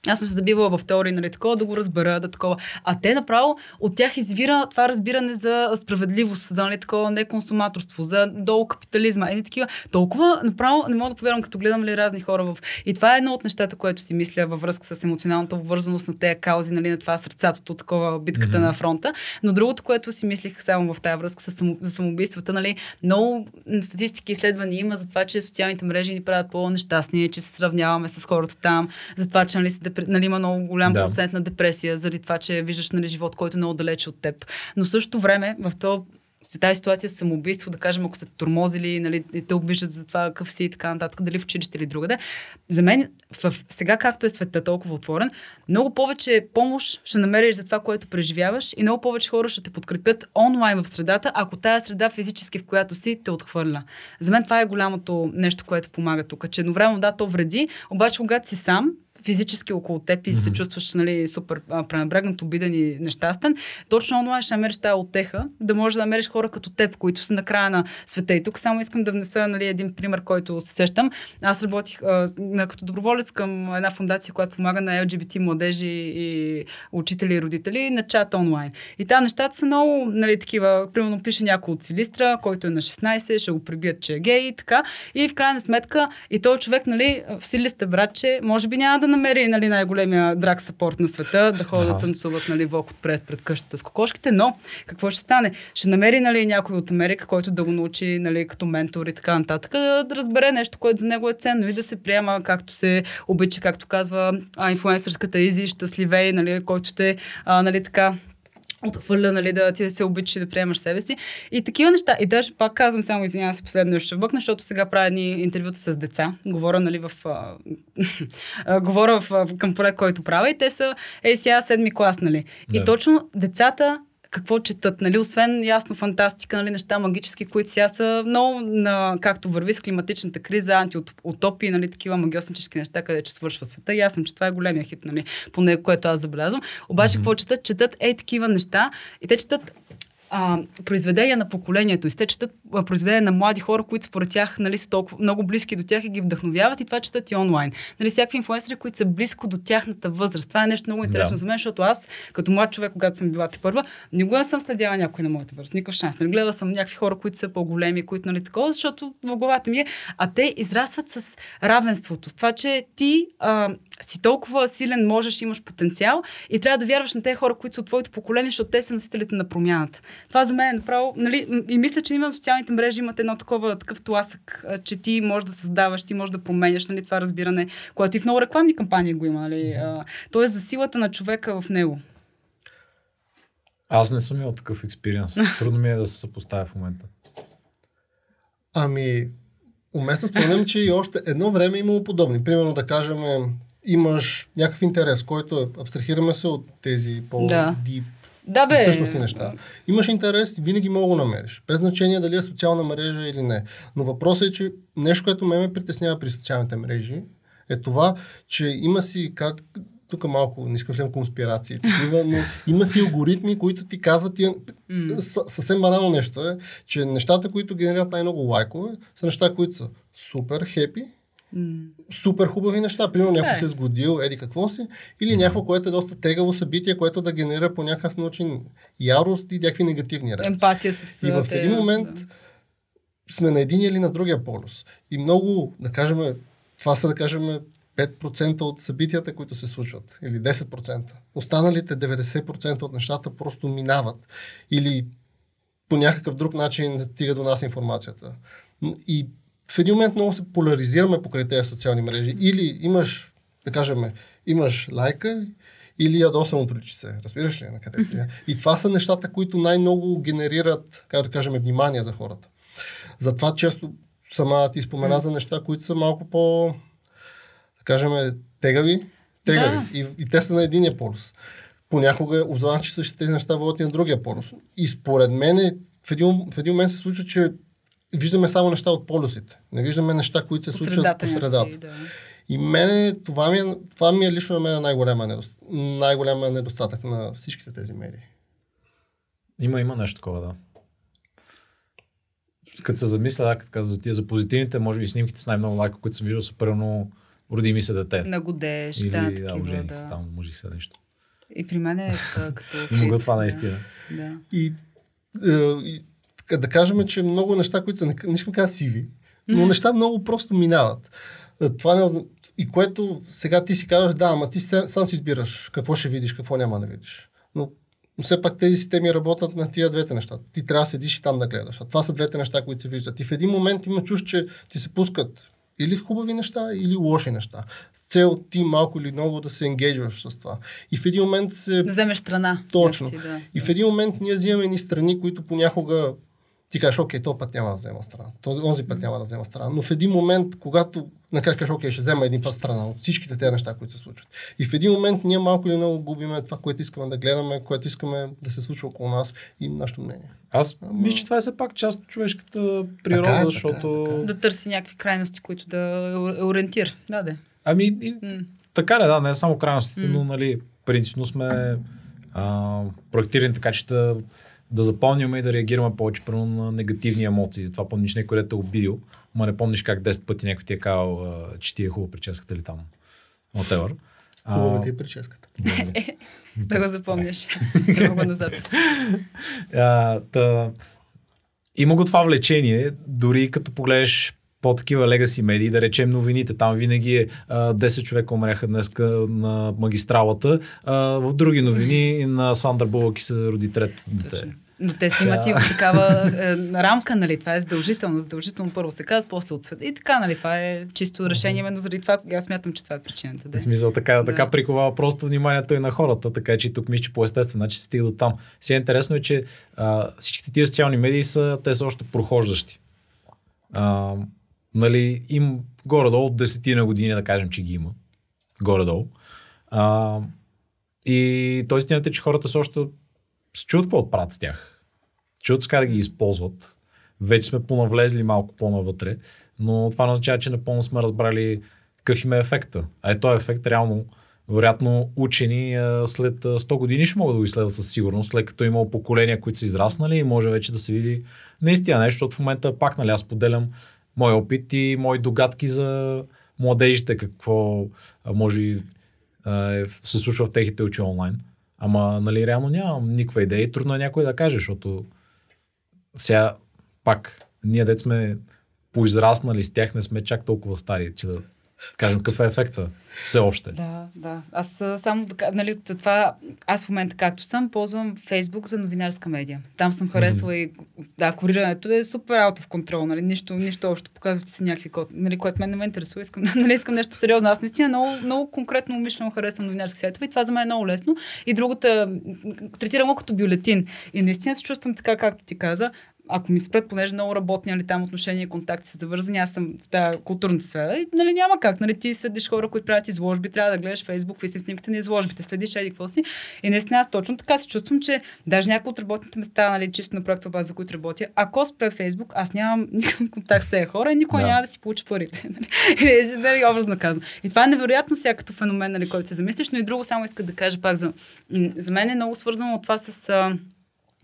Speaker 1: аз съм се забивала в теории, нали, такова, да го разбера, да такова. А те направо от тях извира това разбиране за справедливост, за нали, такова неконсуматорство, за долу капитализма. Едни такива. Толкова направо не мога да повярвам, като гледам ли разни хора в. И това е едно от нещата, което си мисля във връзка с емоционалната обвързаност на тези каузи, нали, на това сърцатото, такова битката mm-hmm. на фронта. Но другото, което си мислих само в тази връзка с само, за самоубийствата, нали, много статистики изследвания има за това, че социалните мрежи ни правят по-нещастни, че се сравняваме с хората там, за това, че нали, депр... нали, има много голям да. процент на депресия, заради това, че виждаш нали, живот, който е много далече от теб. Но същото време, в то с тази ситуация самоубийство, да кажем, ако са тормозили, нали, те обиждат за това какъв си и така нататък, дали в училище или другаде. За мен, в, сега както е света толкова отворен, много повече помощ ще намериш за това, което преживяваш и много повече хора ще те подкрепят онлайн в средата, ако тая среда физически, в която си, те отхвърля. За мен това е голямото нещо, което помага тук, че едновременно да, то вреди, обаче когато си сам, физически около теб и mm-hmm. се чувстваш нали, супер пренебрегнат, обиден и нещастен, точно онлайн ще намериш тази отеха, да можеш да намериш хора като теб, които са на края на света. И тук само искам да внеса нали, един пример, който се сещам. Аз работих а, като доброволец към една фундация, която помага на LGBT младежи и учители и родители на чат онлайн. И там нещата са много нали, такива. Примерно пише някой от Силистра, който е на 16, ще го прибият, че е гей и така. И в крайна сметка и този човек, нали, в Силиста братче, може би няма да намери нали, най-големия драг сапорт на света, да ходят да танцуват нали, вок отпред пред къщата с кокошките, но какво ще стане? Ще намери нали, някой от Америка, който да го научи нали, като ментор и така нататък, да, да разбере нещо, което за него е ценно и да се приема както се обича, както казва а, инфлуенсърската Изи, щастливей, нали, който те а, нали, така отхвърля, нали, да ти да се обичаш и да приемаш себе си. И такива неща. И даже пак казвам само, извинявам се, последно ще вбъкна, защото сега правя едни интервюта с деца. Говоря, нали, в... А, говоря в, към проект, който правя и те са, ей сега седми клас, нали. Да. И точно децата какво четат, нали? Освен ясно фантастика, нали, неща магически, които сега са много, на, както върви с климатичната криза, антиутопии, нали, такива магиоснически неща, къде че свършва света. И аз съм, че това е големия хит, нали, поне което аз забелязвам. Обаче, mm-hmm. какво четат? Четат ей такива неща и те четат а, произведения на поколението. И те четат произведения на млади хора, които според тях нали, са толкова много близки до тях и ги вдъхновяват и това четат и онлайн. Нали, всякакви инфлуенсери, които са близко до тяхната възраст. Това е нещо много интересно да. за мен, защото аз, като млад човек, когато съм била ти първа, никога не съм следяла някой на моята възраст. Никакъв шанс. Нали, гледала съм някакви хора, които са по-големи, които нали такова, защото в главата ми е. А те израстват с равенството. С това, че ти а, си толкова силен, можеш, имаш потенциал и трябва да вярваш на тези хора, които са от твоето поколение, защото те са носителите на промяната. Това за мен е направо, нали, и мисля, че има социалните мрежи имат едно такова, такъв тласък, че ти можеш да създаваш, ти можеш да променяш, нали, това разбиране, което и в много рекламни кампании го има, нали. Тоест за силата на човека в него.
Speaker 2: Аз не съм имал такъв експириенс. Трудно ми е да се съпоставя в момента.
Speaker 3: Ами, уместно спомням, че и още едно време е имало подобни. Примерно да кажем имаш някакъв интерес, който е, абстрахираме се от тези по-дип
Speaker 1: да, бе.
Speaker 3: същностни неща. Имаш интерес, винаги мога да намериш. Без значение дали е социална мрежа или не. Но въпросът е, че нещо, което ме ме притеснява при социалните мрежи, е това, че има си как, тук малко не искам да конспирации, такива, но има си алгоритми, които ти казват, и, mm. съвсем банално нещо е, че нещата, които генерират най-много лайкове, са неща, които са супер хепи, Mm. Супер хубави неща. Примерно някой се е сгодил, еди какво си, или някакво, което е доста тегаво събитие, което да генерира по някакъв начин ярост и някакви негативни реакции.
Speaker 1: Емпатия с
Speaker 3: И в един момент да. сме на един или на другия полюс. И много, да кажем, това са да кажем 5% от събитията, които се случват, или 10%. Останалите 90% от нещата просто минават или по някакъв друг начин стига до нас информацията. И в един момент много се поляризираме покрай тези социални мрежи. Или имаш, да кажем, имаш лайка, или ядосаното личи се. Разбираш ли на къде? И това са нещата, които най-много генерират, как да кажем, внимание за хората. Затова често сама ти спомена за неща, които са малко по, да кажем, тегави, тегави. Да. И, и те са на единия полюс. Понякога обзвам, че същите тези неща водят и на другия полюс. И според мен в един, в един момент се случва, че виждаме само неща от полюсите. Не виждаме неща, които се случват по средата. Си, да. И мене, това ми, е, това ми е лично на мен най-голяма, недостатък, най-голяма недостатък на всичките тези медии.
Speaker 2: Има, има нещо такова, да. Като се замисля, да, като каза за тия за позитивните, може би снимките с най-много лайка, които съм виждал, са първо роди ми се дете.
Speaker 1: На годеш,
Speaker 2: Или,
Speaker 1: да,
Speaker 2: да,
Speaker 1: такива,
Speaker 2: да. Се, там можех се нещо.
Speaker 1: И при мен е като...
Speaker 2: Мога това наистина.
Speaker 1: Да.
Speaker 3: И, е, и да кажем, че много неща, които са, не искам да кажа сиви, но неща много просто минават. Е, това не, и което сега ти си казваш, да, ама ти сам си избираш какво ще видиш, какво няма да видиш. Но, но все пак тези системи работят на тия двете неща. Ти трябва да седиш и там да гледаш. А това са двете неща, които се виждат. И в един момент има чуш, че ти се пускат или хубави неща, или лоши неща. Цел ти малко или много да се енгейджваш с това. И в един момент се...
Speaker 1: Да вземеш страна.
Speaker 3: Точно. Си, да. И в един момент ние взимаме ни страни, които понякога ти кажеш, окей, този път няма да взема страна, този, онзи път няма да взема страна. Но в един момент, когато не кажеш, окей, ще взема един път страна от всичките тези неща, които се случват. И в един момент ние малко или много губиме това, което искаме да гледаме, което искаме да се случва около нас и нашето мнение.
Speaker 2: Аз Ама... мисля, че това е все пак част от човешката природа, така е, защото...
Speaker 1: Така е, така е. Да търси някакви крайности, които да ориентира. Да, да.
Speaker 2: Ами, и, mm. така е, да, не е само крайностите, mm. но нали, принципно сме а, проектирани така, че да да запомняме и да реагираме повече първо на негативни емоции. Затова помниш някой, да те е обидил, ма не помниш как 10 пъти някой ти е казал, че ти е хубава прическата или там. Whatever.
Speaker 3: Хубава ти е прическата.
Speaker 1: да го запомняш. Много на запис.
Speaker 2: Има го това влечение, дори като погледнеш по-такива легаси медии, да речем новините. Там винаги е а, 10 човека умряха днес на магистралата. А, в други новини на Сандър Булък се роди трето дете.
Speaker 1: Но те си имат и такава е, рамка, нали? Това е задължително. Задължително първо се казва, после от света. И така, нали? Това е чисто решение, именно заради това. Аз смятам, че това е причината. Да.
Speaker 2: В смисъл, така, да. така приковава просто вниманието и на хората, така че тук мисля, че по естествен начин стига до там. Сега интересно е, че а, всичките тия социални медии са, те са още прохождащи. А, Нали, им горе-долу десетина години да кажем, че ги има. Горе-долу. А, и той истината е, че хората са още се чуят какво отправят с тях. Чуят как да ги използват. Вече сме понавлезли малко по-навътре, но това не означава, че напълно сме разбрали какъв им е ефекта. А е този ефект реално вероятно учени след 100 години ще могат да го изследват със сигурност, след като е имало поколения, които са израснали и може вече да се види наистина нещо, защото в момента пак нали, аз поделям мой опит и мои догадки за младежите, какво може и се случва в техните очи онлайн. Ама, нали, реално нямам никаква идея и трудно е някой да каже, защото сега пак ние дет сме поизраснали с тях, не сме чак толкова стари, че да кажем какъв е ефекта все още.
Speaker 1: Да, да. Аз само нали, това, аз в момента както съм, ползвам Фейсбук за новинарска медия. Там съм харесала mm-hmm. и да, корирането е супер аут в контрол, нали, нищо, нищо общо, показвате си някакви код, нали, което мен не ме интересува, искам, нали, искам нещо сериозно. Аз наистина много, много конкретно умишлено харесвам новинарски сайтове и това за мен е много лесно. И другата, третирам го като бюлетин. И наистина се чувствам така, както ти каза, ако ми спрат, понеже много работни нали, там отношения и контакти са завързани, аз съм в тази културната сфера, и, нали, няма как. Нали, ти следиш хора, които правят изложби, трябва да гледаш Фейсбук, какви са снимките на изложбите, следиш еди какво си. И наистина аз точно така се чувствам, че даже някои от работните места, нали, чисто на проекта база, за които работя, ако спре Фейсбук, аз нямам никакъв контакт с тези хора и никой
Speaker 2: Да.
Speaker 1: няма да си получи парите. Нали? Нали, образно казано. И това е невероятно като феномен, нали, който се замислиш, но и друго само иска да кажа пак за... За мен е много свързано от това с...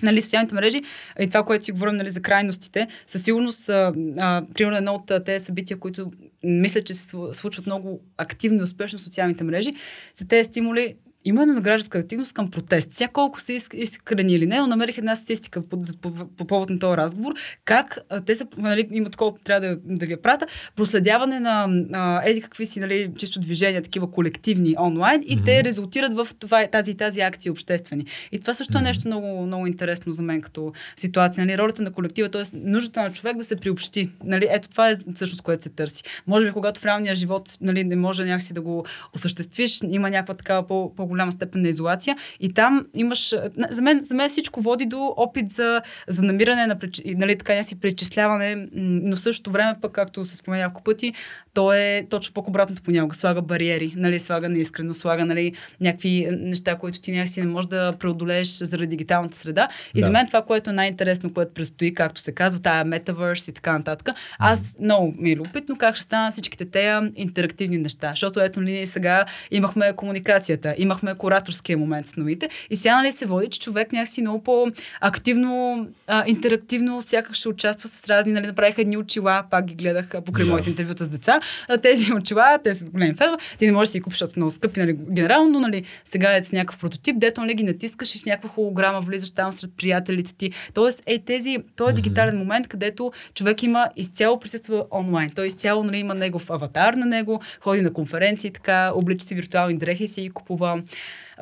Speaker 1: Нали, социалните мрежи. И това, което си говорим нали, за крайностите, със сигурност, а, а, примерно едно от тези събития, които мисля, че се слу- случват много активно и успешно в социалните мрежи, са тези стимули именно на гражданска активност към протест. Сега колко са иск- искрени или не, но намерих една статистика по, по, по повод на този разговор, как а, те са, нали, имат такова, трябва да, да ви я прата, проследяване на а, еди какви си, нали, чисто движения, такива колективни онлайн и те резултират в това, тази и тази акции обществени. И това също е нещо много, много интересно за мен като ситуация. Нали, ролята на колектива, т.е. нуждата на човек да се приобщи. Нали, ето това е всъщност, което се търси. Може би, когато в реалния живот нали, не може някакси да го осъществиш, има някаква такава по, по-голяма степен на изолация и там имаш... За мен, за мен всичко води до опит за, за намиране на нали, така някакси пречисляване, м, но в същото време пък, както се спомена няколко пъти, то е точно пък обратното понякога. Слага бариери, нали, слага неискрено, слага нали, някакви неща, които ти някакси не можеш да преодолееш заради дигиталната среда. И
Speaker 2: Да.
Speaker 1: за мен това, което е най-интересно, което предстои, както се казва, тая метавърс и така нататък, аз много ми е любопитно как ще станат всичките тея интерактивни неща. Защото ето нали, ние сега имахме комуникацията, имахме кураторския момент с новите и сега нали, се води, че човек някакси много по-активно, а, интерактивно, сякаш ще участва с разни, нали, направиха едни очила, пак ги гледах покрай моите интервюта с деца. А, тези очила, те са големи фенове, ти не можеш да си ги купиш, защото са много скъпи, нали, генерално, но нали, сега е с някакъв прототип, дето нали, ги натискаш и в някаква холограма влизаш там сред приятелите ти. Тоест, е тези, той е дигитален момент, където човек има изцяло присъства онлайн. Той изцяло нали, има негов аватар на него, ходи на конференции, така, облича си виртуални дрехи и си ги купува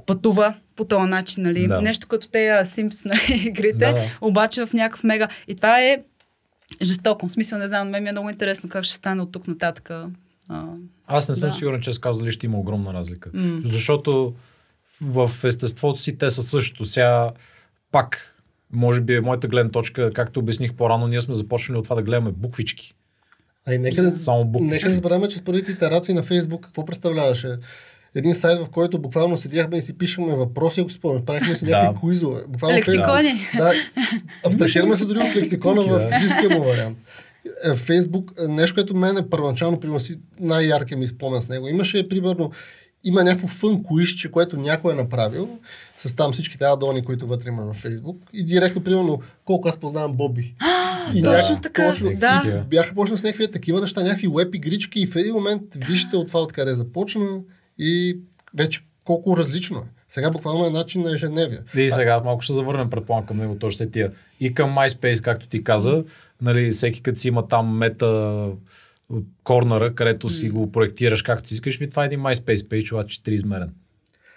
Speaker 1: пътува по този начин, нали?
Speaker 2: Да.
Speaker 1: Нещо като те Sims, нали, игрите,
Speaker 2: Да, да.
Speaker 1: обаче в някакъв мега. И това е жестоко. В смисъл, не знам, мен ми е много интересно как ще стане от тук нататък. А,
Speaker 2: Аз не съм
Speaker 1: Да.
Speaker 2: сигурен, че с казали ще има огромна разлика.
Speaker 1: М.
Speaker 2: Защото в естеството си те са същото. Сега пак, може би е моята гледна точка, както обясних по-рано, ние сме започнали от това да гледаме буквички.
Speaker 3: А и нека, да-
Speaker 2: Само буквички.
Speaker 3: нека да забравяме, че с първите итерации на Фейсбук какво представляваше? Един сайт, в който буквално седяхме и си пишехме въпроси, ако спомняш. Правихме си някакви
Speaker 2: Да.
Speaker 3: куизове. Буквално
Speaker 1: Лексикони.
Speaker 3: Да, абстрахираме се дори от лексикона в
Speaker 2: Да.
Speaker 3: физическия му вариант. Е, Фейсбук, е, нещо, което мен е първоначално, примерно, си най-яркия ми спомен с него. Имаше, примерно, има някакво фън куизче, което някой е направил, с там всички тези адони, които вътре има във Фейсбук. И директно, примерно, колко аз познавам Боби. И
Speaker 1: Точно
Speaker 3: някак-
Speaker 1: така,
Speaker 3: точно,
Speaker 1: да.
Speaker 3: Бяха почнали с някакви такива неща, някакви веб игрички и в един момент вижте от това откъде започна и вече колко различно е. Сега буквално е начин на ежедневие.
Speaker 2: И сега малко ще завърнем, предполагам, към него точно тия. И към MySpace, както ти каза, нали, всеки като си има там мета корнера, където си го проектираш както си искаш, ми това е един MySpace page, обаче триизмерен.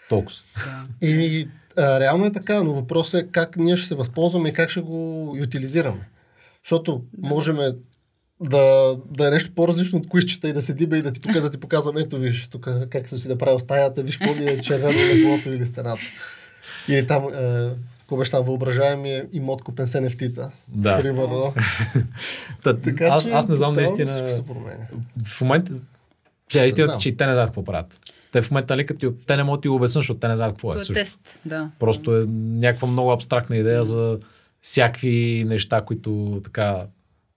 Speaker 2: Толкова.
Speaker 3: И а, реално е така, но въпросът е как ние ще се възползваме и как ще го ютилизираме. Защото можем да, да е нещо по-различно от куизчета и да седиме и да ти, пока, да ти показвам, ето виж тук как съм си направил стаята, виж какво ми е червено на полото или стената. Или там, е, какво беше там, въображаемия имот купен с NFT-та.
Speaker 2: Да.
Speaker 3: Примерно.
Speaker 2: Та,
Speaker 3: Така,
Speaker 2: аз,
Speaker 3: че
Speaker 2: аз не знам наистина. В момента, че истината, че и те не знаят какво правят. Те в момента, нали, като ти- те не могат да ти го обяснят, защото те не знаят какво е.
Speaker 1: Е
Speaker 2: също.
Speaker 1: тест, да.
Speaker 2: Просто е някаква много абстрактна идея за всякакви неща, които така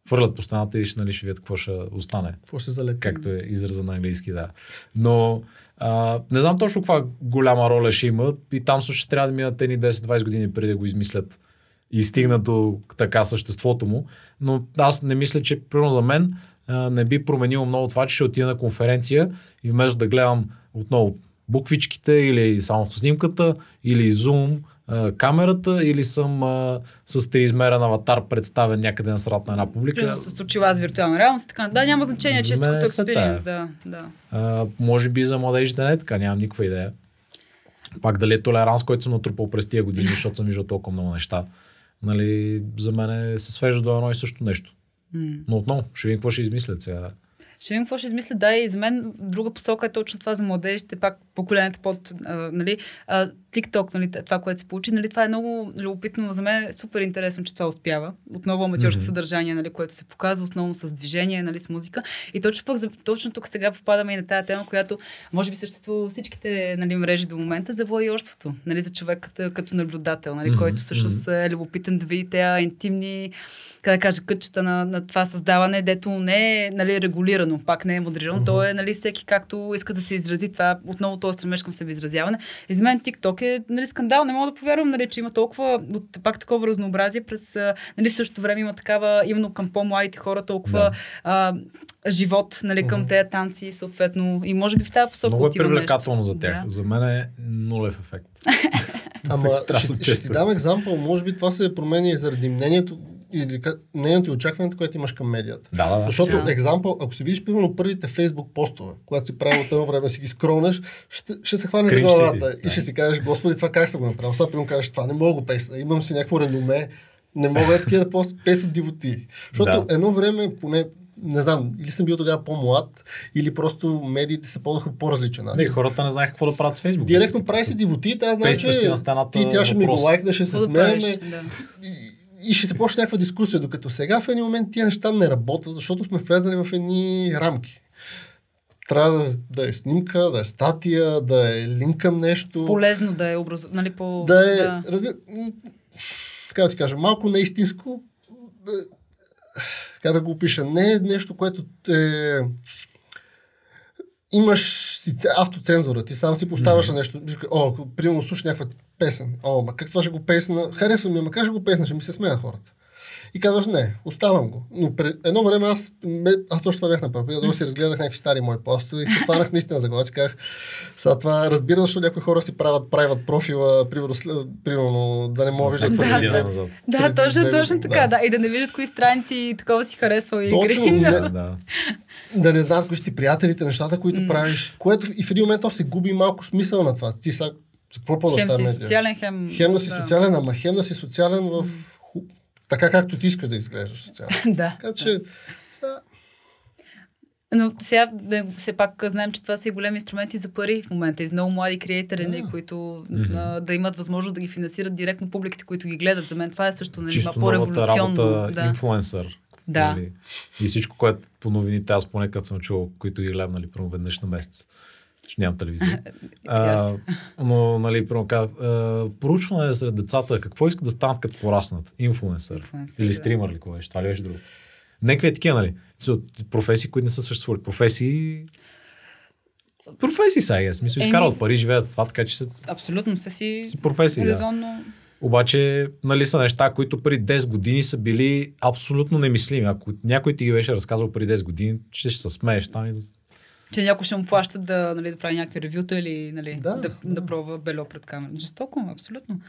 Speaker 2: фърлят по стената и ще, нали, ще видят какво ще остане.
Speaker 3: Какво ще залепи?
Speaker 2: Както е израза на английски, да. Но а, не знам точно каква голяма роля ще има и там също ще трябва да минат едни 10-20 години преди да го измислят и стигнат до така съществото му. Но аз не мисля, че примерно за мен а, не би променило много това, че ще отида на конференция и вместо да гледам отново буквичките или само снимката или зум, а, камерата или съм а, с триизмерен аватар представен някъде на срат на една публика.
Speaker 1: Примерно с очила с виртуална реалност. Така. Да, няма значение,
Speaker 2: мен
Speaker 1: като експириенс. Да, да.
Speaker 2: А, може би за младежите не е така, нямам никаква идея. Пак дали е толеранс, който съм натрупал през тия години, защото съм виждал толкова много неща. Нали, за мен е- се свежда до едно и също нещо. Но отново, ще видим какво ще измислят сега.
Speaker 1: Ще видим какво ще измисля. Да, и за мен друга посока е точно това за младежите, пак поколенията под, а, нали, а, TikTok, нали, това, което се получи, нали, това е много любопитно. За мен е супер интересно, че това успява. Отново аматьорско mm-hmm. съдържание, нали, което се показва основно с движение, нали, с музика. И точно пък, точно тук сега попадаме и на тази тема, която може би съществува всичките нали, мрежи до момента за воайорството, нали, за човек като, като наблюдател, нали, mm-hmm. който всъщност е любопитен да види тези интимни как да кажа, кътчета на, на това създаване, дето не е нали, регулирано, пак не е модерирано. Uh-huh. То е нали, всеки както иска да се изрази. Това отново този стремеж към себеизразяване. И за мен TikTok е нали, скандал. Не мога да повярвам, нали, че има толкова, от, пак такова разнообразие. През, нали, в същото време има такава, именно към по-младите хора, толкова да. а, живот нали, към uh-huh. тези танци, съответно. И може би в тази посока
Speaker 2: Много е привлекателно нещо. за тях. Да. За мен е нулев ефект.
Speaker 3: Ама ще, ще ти дам екзампъл. Може би това се променя и заради мнението или нейното очакването, което имаш към медията.
Speaker 2: Да, да, да.
Speaker 3: Защото, да. екзампъл, ако си видиш, примерно, първите фейсбук постове, когато си правил от едно време си ги скронеш, ще, ще се хване за главата и ще си кажеш, Господи, това как съм го направил? Сега примерно кажеш, това не мога го песна, имам си някакво реноме, не мога е такива да песат дивоти. Защото да. едно време, поне не знам, или съм бил тогава по-млад, или просто медиите се ползваха по по-различен начин.
Speaker 2: Не, хората не знаеха какво да правят с Фейсбук.
Speaker 3: Директно прави си дивоти, аз знам, че ти, тя ще ми го лайкне, ще се смееме. Да и ще се почне някаква дискусия, докато сега в един момент тия неща не работят, защото сме влезали в едни рамки. Трябва да, да е снимка, да е статия, да е линк към нещо.
Speaker 1: Полезно да е образ... нали, по...
Speaker 3: Да е, да. Разби... така да ти кажа, малко неистинско, как да го опиша, не е нещо, което те имаш си автоцензура, ти сам си поставяш mm-hmm. нещо, о, примерно слушаш някаква песен, о, ма как това ще го песна, харесва ми, ма как ще го песна, ще ми се смея хората. И казваш, не, оставам го. Но пред едно време аз, аз точно това бях направил. Да си разгледах някакви стари мои постове и се хванах наистина за глава. Си казах, сега това разбира, защото някои хора си правят, правят профила, примерно, примерно да не мога виждат
Speaker 1: да, да, да, точно, точно така, да. И да не виждат кои страници такова си харесва и
Speaker 3: игри. Не, да. да не знаят кои си ти приятелите, нещата, които mm. правиш. Което и в един момент то се губи малко смисъл на това. Ти са, какво по
Speaker 1: да Хем си социален, хем...
Speaker 3: Хем да си да. социален, ама хем да си социален в така както ти искаш да изглеждаш социално.
Speaker 1: да.
Speaker 3: Така че, сега...
Speaker 1: Но сега все пак знаем, че това са и големи инструменти за пари в момента. И за много млади креатори, да. които mm-hmm. да имат възможност да ги финансират директно публиките, които ги гледат. За мен това е също нали, Чисто по-революционно.
Speaker 2: Работа, да. инфлуенсър.
Speaker 1: Да. Нали?
Speaker 2: И всичко, което по новините аз поне като съм чувал, които ги гледам, нали, веднъж на месец че нямам телевизия. а, но, нали, проучване е сред децата, какво искат да станат като пораснат? Инфлуенсър. Или стример ли, какво е? Това ли беше друго? Некви е такива, нали? Професии, които не са съществували. Професии професии са, аз мисля, изкарват пари, живеят това, така че са...
Speaker 1: Абсолютно са си,
Speaker 2: си професии, резонно... да. Обаче, нали са неща, които преди 10 години са били абсолютно немислими. Ако някой ти ги беше разказал преди 10 години, ще се смееш там и
Speaker 1: че някой ще му плаща да, нали, да прави някакви ревюта или нали, да, да, да, да пробва бело пред камера. Жестоко, абсолютно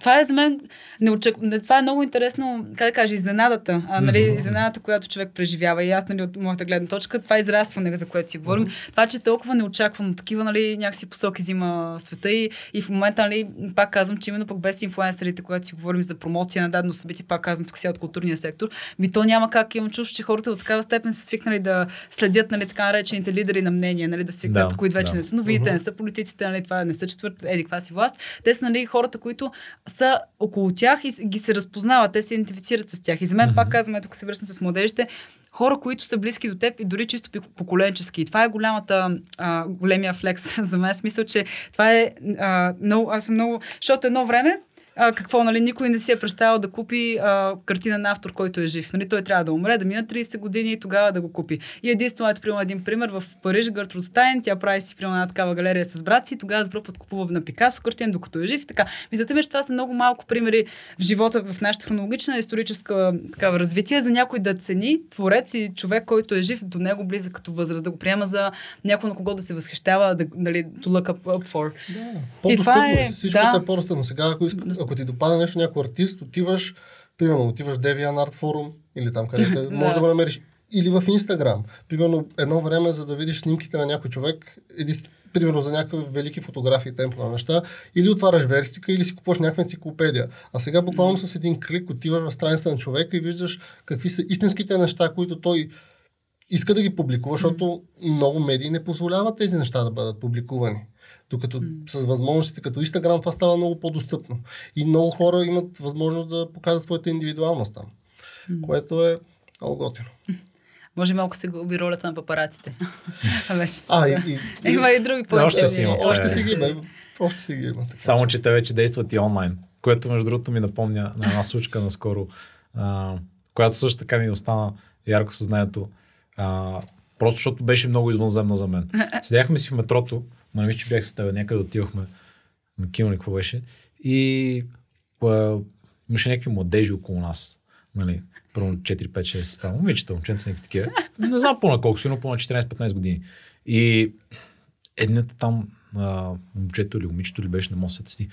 Speaker 1: това е за мен, не очак... това е много интересно, как да кажа, изненадата. А, нали, mm-hmm. Изненадата, която човек преживява. И аз, нали, от моята гледна точка, това е израстване, за което си говорим. Mm-hmm. Това, че е толкова неочаквано, такива, нали, някакси посоки взима света и, и в момента, нали, пак казвам, че именно пък без инфлуенсерите, когато си говорим за промоция на дадено събитие, пак казвам тук сега от културния сектор, ми то няма как имам чувство, че хората от такава степен са свикнали да следят, нали, така наречените лидери на мнение, нали, да свикнат, да, които вече да. не са новите, mm-hmm. не са политиците, нали, това не са четвърт, еди, си власт. Те са, нали, хората, които са около тях и ги се разпознават, те се идентифицират с тях. И за мен, mm-hmm. пак казвам, тук се връщам с младежите, хора, които са близки до теб и дори чисто поколенчески. И това е голямата, а, големия флекс за мен. Смисъл, че това е а, много, аз съм много, защото едно време а, какво, нали, никой не си е представил да купи а, картина на автор, който е жив. Нали, той трябва да умре, да минат 30 години и тогава да го купи. И единствено, ето, примерно, един пример в Париж, Гъртруд Стайн, тя прави си примерно една такава галерия с брат си, тогава с подкупува на Пикасо картина, докато е жив. Така. Мисля, че това са много малко примери в живота, в нашата хронологична историческа такава развитие, за някой да цени творец и човек, който е жив до него близък като възраст, да го приема за някой на кого да се възхищава, да, нали, to look up, up for.
Speaker 3: Да, и това е, всичко да, е по-достъпно. Сега, ако искаш ако ти допада нещо, някой артист, отиваш, примерно, отиваш в Art Forum или там където може да го намериш. Или в Инстаграм. Примерно, едно време, за да видиш снимките на някой човек, еди, примерно за някакви велики фотографии, темпо на неща, или отваряш версика, или си купуваш някаква енциклопедия. А сега буквално с един клик отиваш в страница на човека и виждаш какви са истинските неща, които той иска да ги публикува, защото много медии не позволяват тези неща да бъдат публикувани. Докато mm. с възможностите като Instagram това става много по-достъпно. И много хора имат възможност да покажат своята индивидуалност там, mm. което е много готино.
Speaker 1: Може малко се губи ролята на папараците.
Speaker 3: вече а, и, и,
Speaker 1: има и други по
Speaker 2: Още си има.
Speaker 3: Още си ги има. Още си ги има.
Speaker 2: Само, че те вече действат и онлайн, което между другото ми напомня на една случка наскоро, а, която също така ми остана ярко съзнанието. А, просто защото беше много извънземна за мен. Седяхме си в метрото, ма не че бях с теб, някъде отивахме на кино, какво беше. И а, имаше някакви младежи около нас. Нали, първо 4, 5, 6 става. Момичета, момченца, някакви такива. Не знам по на колко си, но по на 14-15 години. И едната там, а, момчето или момичето ли беше, не мога си.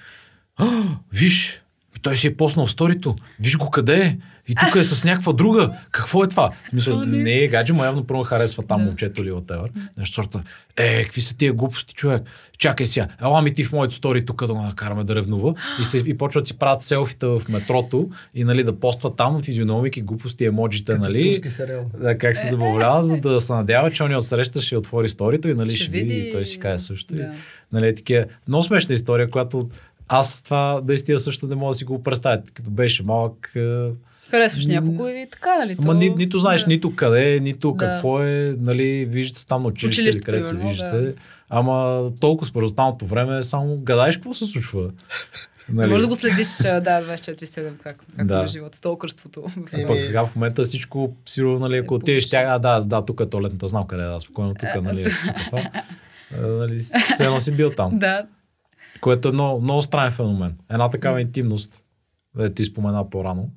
Speaker 2: Виж, той си е поснал в сторито. Виж го къде е. И тук е с някаква друга. Какво е това? Мисля, не е гадже, му явно първо харесва там момчето или Евър. Нещо сорта. Е, какви са тия глупости, човек? Чакай сега. Ела ми ти в моето стори тук да ме накараме да ревнува. И, се, и почват да си правят селфита в метрото и нали, да постват там физиономики, глупости, емоджите,
Speaker 3: Като
Speaker 2: нали? Да, как се забавлява, за да се надява, че он от среща ще отвори сторито и нали, ще, ще види и той си каже също. Да. И, нали, такива. Много смешна история, която аз това наистина също не мога да си го представя. Като беше малък,
Speaker 1: Харесваш някого и така, нали?
Speaker 2: Ама ни, нито знаеш да. нито къде, нито да. какво е, нали, виждате се там на училище, училище където се виждате. Да. Ама толкова според останалото време само гадаеш какво се случва.
Speaker 1: Нали? Може да го следиш, да, 24-7, как, как да. е живот, столкърството.
Speaker 2: Е, пък сега в момента всичко, сигурно, нали, ако отидеш тя, а, да, да, тук е туалетната, знам къде е, да, спокойно тук, нали, това. нали, все едно си бил там.
Speaker 1: Да.
Speaker 2: Което е много, много странен феномен. Една такава интимност, да ти спомена по-рано,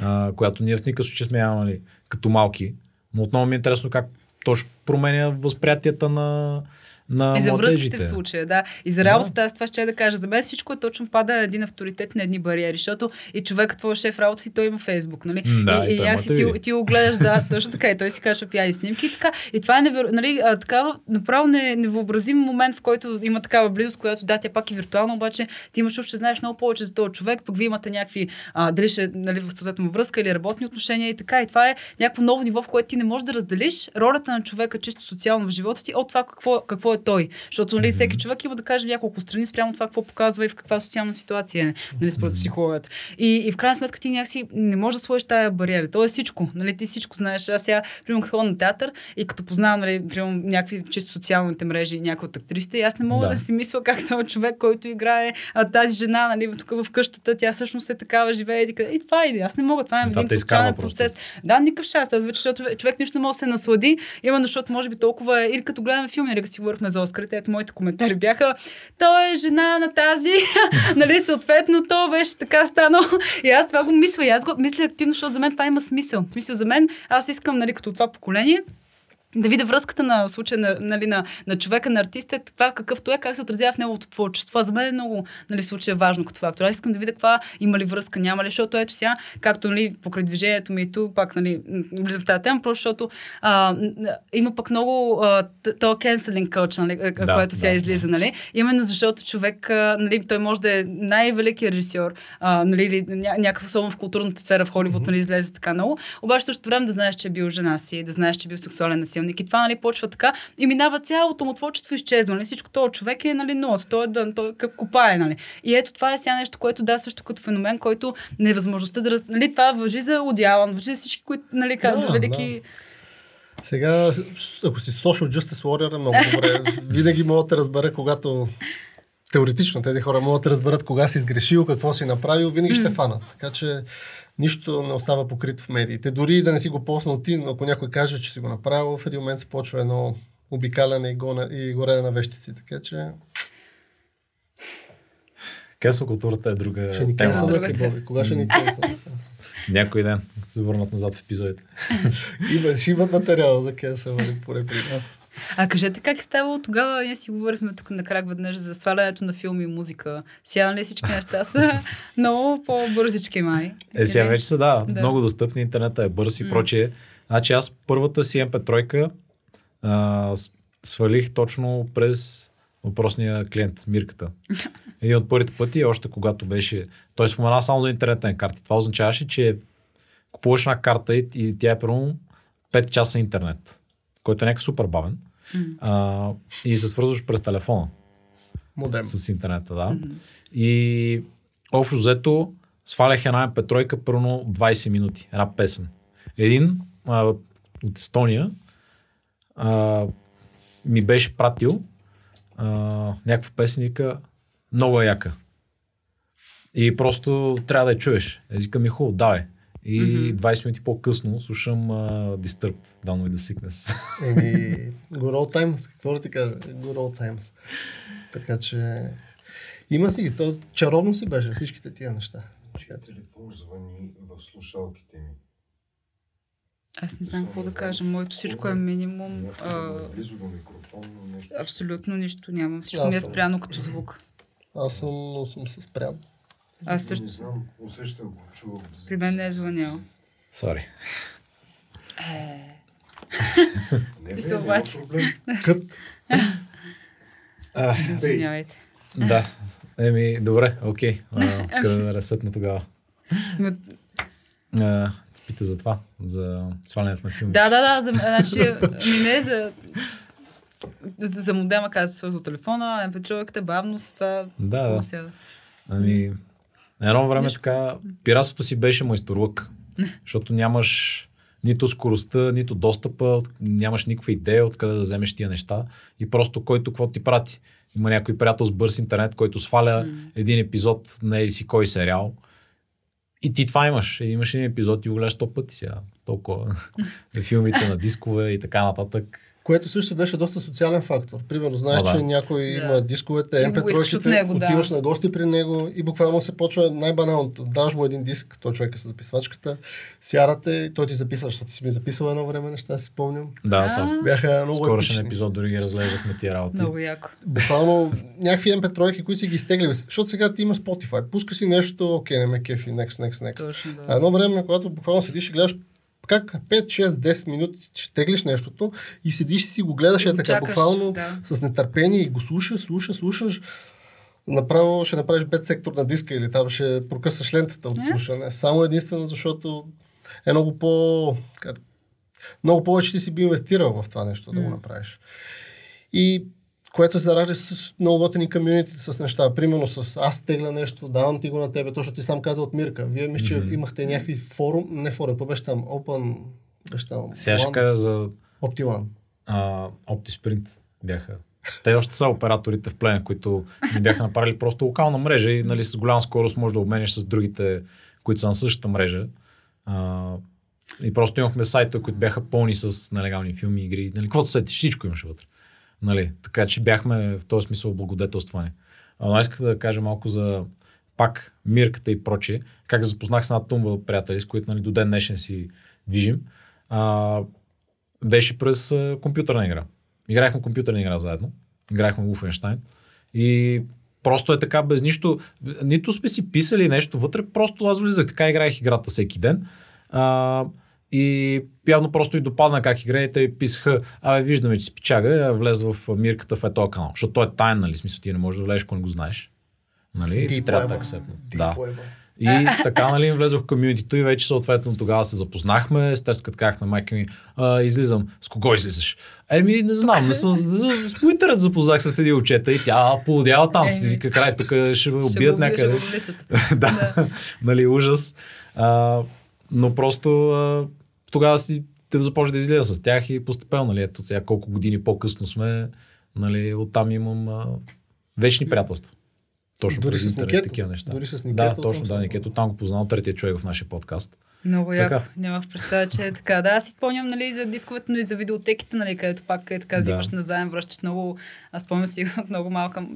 Speaker 2: а, която ние в никакъв случай сме имали като малки. Но отново ми е интересно как точно променя възприятията на, на
Speaker 1: И за връзките в случая, да. И за работата, аз това ще да кажа. За мен всичко е точно пада на един авторитет на едни бариери, защото и човекът твой шеф работа си, той има Фейсбук, нали?
Speaker 2: Да,
Speaker 1: и, и, и си, ти, ти го гледаш, да, точно така. И той си каже, пияни снимки и така. И това е неверо... нали, а, такава, направо не, невъобразим момент, в който има такава близост, която да, тя пак е виртуална, обаче ти имаш че знаеш много повече за този човек, пък вие имате някакви, а, дали ще, нали, в съответно връзка или работни отношения и така. И това е някакво ново ниво, в което ти не можеш да разделиш ролята на човека чисто социално в живота ти от това какво, какво е той. Защото нали, всеки човек има да каже няколко страни спрямо това, какво показва и в каква социална ситуация е, нали, според психологията. И, и в крайна сметка ти някакси не можеш да сложиш тая бариера. То е всичко. Нали, ти всичко знаеш. Аз сега, примерно, като ходя на театър и като познавам нали, примерно, някакви чисто социалните мрежи и някои от актрисите, аз не мога да, да си мисля как този човек, който играе а, тази жена нали, тук в къщата, тя всъщност е такава, живее и, и това е. Аз не мога. Това е един постоянен процес. Да, никакъв шанс. Аз вече, защото човек нищо не може да се наслади, именно защото може би толкова е, или като гледаме филми, нали, като си говорихме за Оскарите, ето моите коментари бяха, той е жена на тази, нали, съответно, то беше така станало. И аз това го мисля, и аз го мисля активно, защото за мен това има смисъл. Смисъл за мен, аз искам, нали, като това поколение, да видя връзката на случая на, нали, на, на човека, на артиста, това какъвто е, как се отразява в неговото творчество. За мен е много нали, случай е важно като фактор. Аз искам да видя каква има ли връзка, няма ли, защото ето сега, както нали, покрай движението ми и ту, пак нали, влизам в тази тема, просто защото а, има пък много то canceling culture, нали, да, което сега да, излиза, нали? Именно защото човек, а, нали, той може да е най-великият режисьор, а, нали, или ня, някакъв особено в културната сфера в Холивуд, нали, излезе така много. Обаче също време да знаеш, че е бил жена си, да знаеш, че е бил сексуален насилник насилник. И това нали, почва така и минава цялото му творчество изчезва. Нали? Всичко този човек е нали, нула, той е дън, той е копае. Нали? И ето това е сега нещо, което да, също като феномен, който невъзможността да... Раз... Нали, това въжи за Одиалан, въжи за всички, които нали, казват да, велики... Да.
Speaker 3: Сега, ако си social justice warrior, е много добре. Винаги мога да разбера, когато теоретично тези хора могат да разберат кога си изгрешил, какво си направил, винаги mm. ще фанат. Така че нищо не остава покрито в медиите. Дори да не си го поснал ти, но ако някой каже, че си го направил, в един момент се почва едно обикаляне и, гоне, и горене на вещици. Така че...
Speaker 2: Кесо културата е друга
Speaker 3: ще ни тема. Боби. Кога ще ни кесо?
Speaker 2: Някой ден, се върнат назад в епизодите.
Speaker 3: Има, ще имат материал за кесо, поне при нас.
Speaker 1: А кажете как е ставало тогава? Ние си говорихме тук на крак веднъж за свалянето на филми и музика. Сега нали всички неща са много по-бързички май.
Speaker 2: Е, сега вече са, да, да. много достъпни, интернета е бърз и mm. прочие. Значи аз първата си MP3 а, свалих точно през въпросния клиент, Мирката. Един от първите пъти, още когато беше... Той спомена само за интернетен карти. Това означаваше, че купуваш една карта и, и тя е първо 5 часа интернет, който е някакъв супер бавен. Mm. А, и се свързваш през телефона.
Speaker 3: Модем.
Speaker 2: с интернета, да. И общо взето свалях една MP3 първо 20 минути, една песен. Един а, от Естония а, ми беше пратил а, някаква вика много е яка. И просто трябва да я чуеш. Е, Вика ми хубаво, давай. И 20 минути по-късно слушам uh, Disturbed, Down with the Sickness.
Speaker 3: Еми, good old times, какво да ти кажа? Good old times. Така че... Има си то чаровно си беше всичките тия неща. Чакайте.
Speaker 4: телефон звъни в слушалките ми.
Speaker 1: Аз не знам какво да кажа. Моето всичко е минимум. А,
Speaker 4: близо до микрофон, но нещо.
Speaker 1: абсолютно нищо нямам. Всичко
Speaker 3: Аз
Speaker 1: ми е
Speaker 3: съм.
Speaker 1: спряно като звук.
Speaker 3: Аз съм, но съм се спрял.
Speaker 1: Аз
Speaker 4: Не
Speaker 1: също.
Speaker 4: знам, усещах го, чувах.
Speaker 1: При мен не е звънял.
Speaker 2: Сори.
Speaker 4: Не,
Speaker 1: Ви се
Speaker 4: бе, няма
Speaker 1: обаче.
Speaker 4: проблем.
Speaker 3: Кът.
Speaker 1: Извинявайте.
Speaker 2: Да. Еми, добре, окей. А, Къде да ресетна тогава?
Speaker 1: Ми от-
Speaker 2: А, пита за това, за свалянето на филми.
Speaker 1: Да, да, да. За, значи, ми не е за... За модема каза се свързва телефона, mp3-ката, бавно с това.
Speaker 2: Да, да.
Speaker 1: сега?
Speaker 2: Ами, на едно време
Speaker 1: Нищо.
Speaker 2: така, пиратството си беше майсторлък, защото нямаш нито скоростта, нито достъпа, нямаш никаква идея откъде да вземеш тия неща и просто който какво ти прати. Има някой приятел с бърз интернет, който сваля един епизод на еди си кой сериал и ти това имаш. Имаш един епизод и го гледаш сто пъти сега. Толкова. Филмите на дискове и така нататък.
Speaker 3: Което също беше доста социален фактор. Примерно, знаеш,
Speaker 2: О, да.
Speaker 3: че някой
Speaker 1: Да.
Speaker 3: има дисковете,
Speaker 1: го искаш от
Speaker 3: MP3-шите,
Speaker 1: него, да.
Speaker 3: отиваш на гости при него и буквално се почва най-баналното. Даваш му един диск, той човек е с записвачката, сярате и той ти записва, защото си ми записал едно време неща, си спомням.
Speaker 2: Да, това.
Speaker 3: Бяха много
Speaker 2: Скорошен
Speaker 3: епични.
Speaker 2: епизод дори ги разглеждахме тия работи.
Speaker 1: Много яко.
Speaker 3: Буквално някакви MP3, които си ги изтеглили. Защото сега ти има Spotify. Пуска си нещо, окей, не ме кефи, next, next, next.
Speaker 1: Точно, да.
Speaker 3: А едно време, когато буквално седиш и гледаш как 5, 6, 10 минути ще теглиш нещото и седиш и си го гледаш
Speaker 1: И
Speaker 3: е така
Speaker 1: чакаш,
Speaker 3: буквално
Speaker 1: да.
Speaker 3: с нетърпение и го слушаш, слушаш, слушаш. Направо ще направиш бед сектор на диска или там ще прокъсаш лентата от
Speaker 1: Не.
Speaker 3: слушане. Само единствено, защото е много по... Много повече ти си би инвестирал в това нещо да го направиш. И което се заражда с много готини комюнити с неща. Примерно с аз тегля нещо, давам ти го на тебе, точно ти сам каза от Мирка. Вие мисля, че имахте някакви форум, не форум, беше там? Open, беше там.
Speaker 2: Сега ще кажа за
Speaker 3: OptiOne.
Speaker 2: OptiSprint бяха. Те още са операторите в плен, които ни бяха направили просто локална мрежа и нали, с голяма скорост можеш да обмениш с другите, които са на същата мрежа. А, и просто имахме сайта, които бяха пълни с нелегални филми, игри, нали, каквото сетиш, всичко имаше вътре. Нали, така че бяхме в този смисъл благодетелствани. А, но исках да кажа малко за пак мирката и прочие, как запознах с една тумба приятели, с които нали, до ден днешен си движим. А, беше през компютърна игра. Играхме компютърна игра заедно. Играхме Wolfenstein. И просто е така, без нищо. Нито сме си писали нещо вътре, просто аз влизах така, играех играта всеки ден. А, и явно просто и допадна как играе, те писаха, абе виждаме, че си пичага, влез в мирката в е този канал. Защото той е тайн, нали? Смисъл, ти не можеш да влезеш, ако не го знаеш. Нали? И
Speaker 3: Deep
Speaker 2: трябва да.
Speaker 3: Deep
Speaker 2: Да. И така, нали, влезох в комьюнитито и вече съответно тогава се запознахме. Естествено, като казах на майка ми, а, излизам. С кого излизаш? Еми, не знам, не съм, с по интернет запознах с един учета и тя полудява там, си вика, край, тук ще ме убият някъде.
Speaker 1: Ще го вличат.
Speaker 2: да, нали, ужас. А, но просто а, тогава си те започна да излиза с тях и постепенно, нали, ето сега колко години по-късно сме, нали, оттам имам а, вечни приятелства. Точно
Speaker 3: Дори
Speaker 2: през
Speaker 3: с
Speaker 2: интернет, такива неща.
Speaker 3: Дори с
Speaker 2: Да,
Speaker 3: Никето,
Speaker 2: точно,
Speaker 3: оттам
Speaker 2: да. Никето. Там го познал третия човек в нашия подкаст.
Speaker 1: Много
Speaker 2: Така.
Speaker 1: яко. Нямах представа, че е така. Да, аз си спомням нали, за дисковете, но и за видеотеките, нали, където пак е така,
Speaker 2: Да.
Speaker 1: взимаш назаем, връщаш много. Аз спомням си от много малка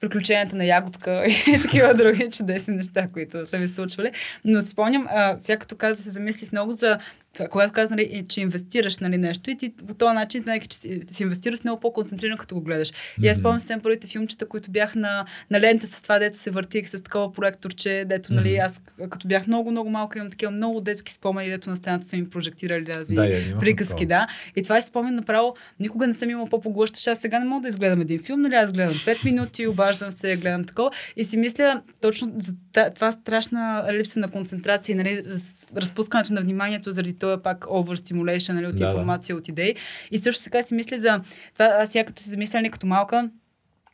Speaker 1: приключенията на ягодка и такива други чудесни неща, които са ми случвали. Но спомням, а, сега като каза, се замислих много за когато каза, нали, че инвестираш нали, нещо и ти по този начин, знаеки, че си, си инвестираш много по-концентрирано, като го гледаш. И аз спомням си първите филмчета, които бях на, на лента с това, дето се въртих с такова проекторче, дето, нали, аз като бях много, много малка, имам такива много детски спомени, дето на стената са ми прожектирали разни
Speaker 2: Да, я
Speaker 1: приказки, да. И това си спомням направо, никога не съм имала по-поглъщащ. Аз сега не мога да изгледам един филм, нали? Аз гледам 5 минути, обаждам се, гледам такова. И си мисля точно за това страшна липса на концентрация, нали? раз- разпускането на вниманието заради този пак overstimulation, нали? От
Speaker 2: Да, да.
Speaker 1: информация, от идеи. И също така си мисля за това, аз сега като си замисля, нали, като малка,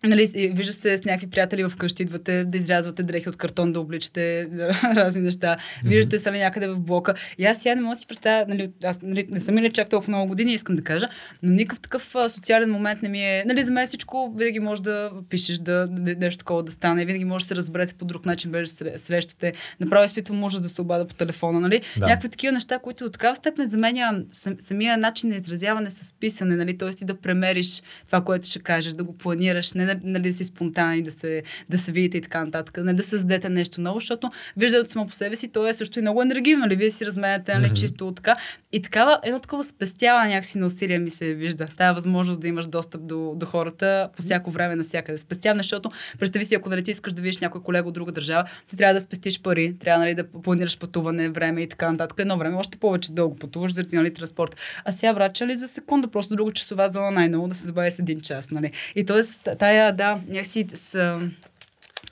Speaker 1: Нали, вижда се с някакви приятели вкъщи, идвате да изрязвате дрехи от картон, да обличате разни неща. Виждате се някъде в блока. И аз сега не мога да си представя, нали, аз нали, не съм или чак толкова много години, искам да кажа, но никакъв такъв а, социален момент не ми е. Нали, за мен всичко винаги може да пишеш, да, нещо такова да стане, винаги може да се разберете по друг начин, без да срещате. Направо изпитвам може да се обада по телефона, нали?
Speaker 2: Да.
Speaker 1: Някакви такива неща, които от такава степен заменя сам, самия начин на изразяване с писане, нали? Ти да премериш това, което ще кажеш, да го планираш, не нали, да си спонтанни, да се, да се видите и така нататък, не да създадете нещо ново, защото виждате само по себе си, то е също и много енергивно, нали? Вие си разменяте, нали,
Speaker 2: Мгм.
Speaker 1: чисто така. И такава, едно такова спестяване някакси на усилия ми се вижда. Тая възможност да имаш достъп до, до хората по всяко време, навсякъде. Спестяване, защото представи си, ако нали, ти искаш да видиш някой колега от друга държава, ти трябва да спестиш пари, трябва нали, да планираш пътуване, време и така нататък. Едно време още повече дълго пътуваш заради нали, транспорт. А сега врача ли за секунда, просто друга часова зона най-ново да се забави с един час. Нали? И т.е. тая, да, някакси с,